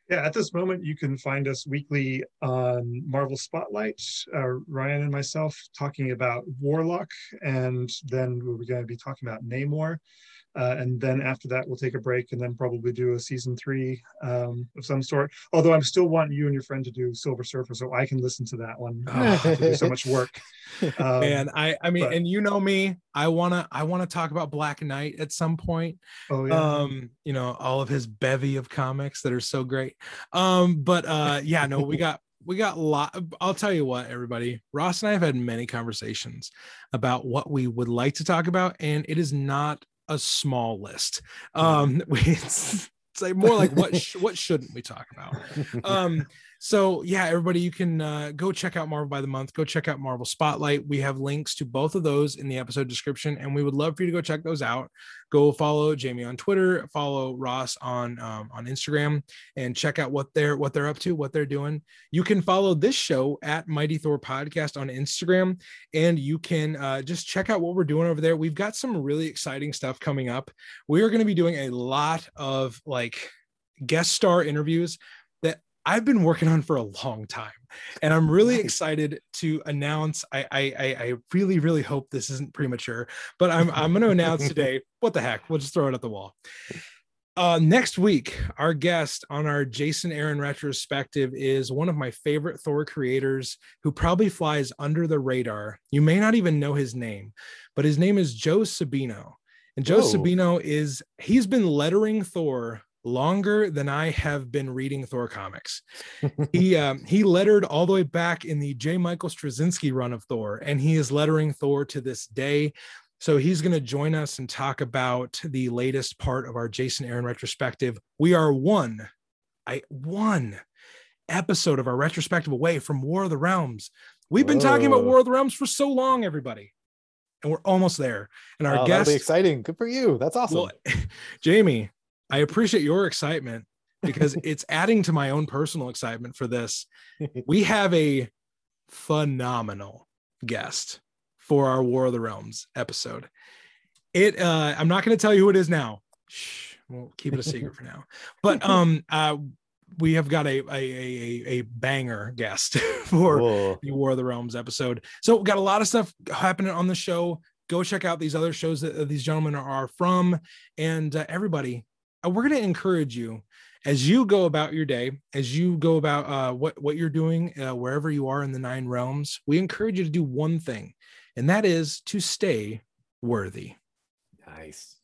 Yeah, at this moment, you can find us weekly on Marvel Spotlight, uh, Ryan and myself talking about Warlock, and then we're going to be talking about Namor. Uh, and then after that, we'll take a break and then probably do a season three um, of some sort. Although I'm still wanting you and your friend to do Silver Surfer so I can listen to that one. Oh, to do so much work. <laughs> Um, Man, I I mean, but- and you know me, I wanna I wanna talk about Black Knight at some point. oh, yeah. um you know all of his bevy of comics that are so great um but uh yeah no we got <laughs> we got a lot i'll tell you what everybody ross and i have had many conversations about what we would like to talk about and it is not a small list um <laughs> it's, it's like more like what sh- what shouldn't we talk about <laughs> um so yeah everybody you can uh, go check out marvel by the month. Go check out marvel spotlight. We have links to both of those in the episode description and we would love for you to go check those out. Go follow jamie on twitter follow ross on um, on instagram and check out what they're what they're up to what they're doing. You can follow this show at mighty thor podcast on instagram and you can uh, just check out what we're doing over there. We've got some really exciting stuff coming up. We are going to be doing a lot of like guest star interviews I've been working on for a long time, and I'm really excited to announce. I, I I I really really hope this isn't premature, but I'm I'm going to announce today. <laughs> What the heck? We'll just throw it at the wall. Uh, next week, our guest on our Jason Aaron retrospective is one of my favorite Thor creators who probably flies under the radar. You may not even know his name, but his name is Joe Sabino. And Joe Whoa. Sabino is he's been lettering Thor longer than I have been reading Thor comics. <laughs> he um, he lettered all the way back in the J. Michael Straczynski run of Thor, and he is lettering Thor to this day. So he's going to join us and talk about the latest part of our Jason Aaron retrospective. We are one, I one episode of our retrospective away from War of the Realms. We've been talking about War of the Realms for so long, everybody, and we're almost there. And our Oh, that'll guest, be exciting. Good for you. That's awesome. well, <laughs> Jamie, I appreciate your excitement because <laughs> it's adding to my own personal excitement for this. <laughs> We have a phenomenal guest for our War of the Realms episode. It uh I'm not going to tell you who it is now. Shh, we'll keep it a secret for now. But <laughs> um uh we have got a a a, a banger guest for Whoa. the War of the Realms episode. So we've got a lot of stuff happening on the show. Go check out these other shows that uh, these gentlemen are from. And uh, everybody, we're going to encourage you as you go about your day, as you go about uh, what what you're doing uh, wherever you are in the nine realms, we encourage you to do one thing, and that is to stay worthy. Nice.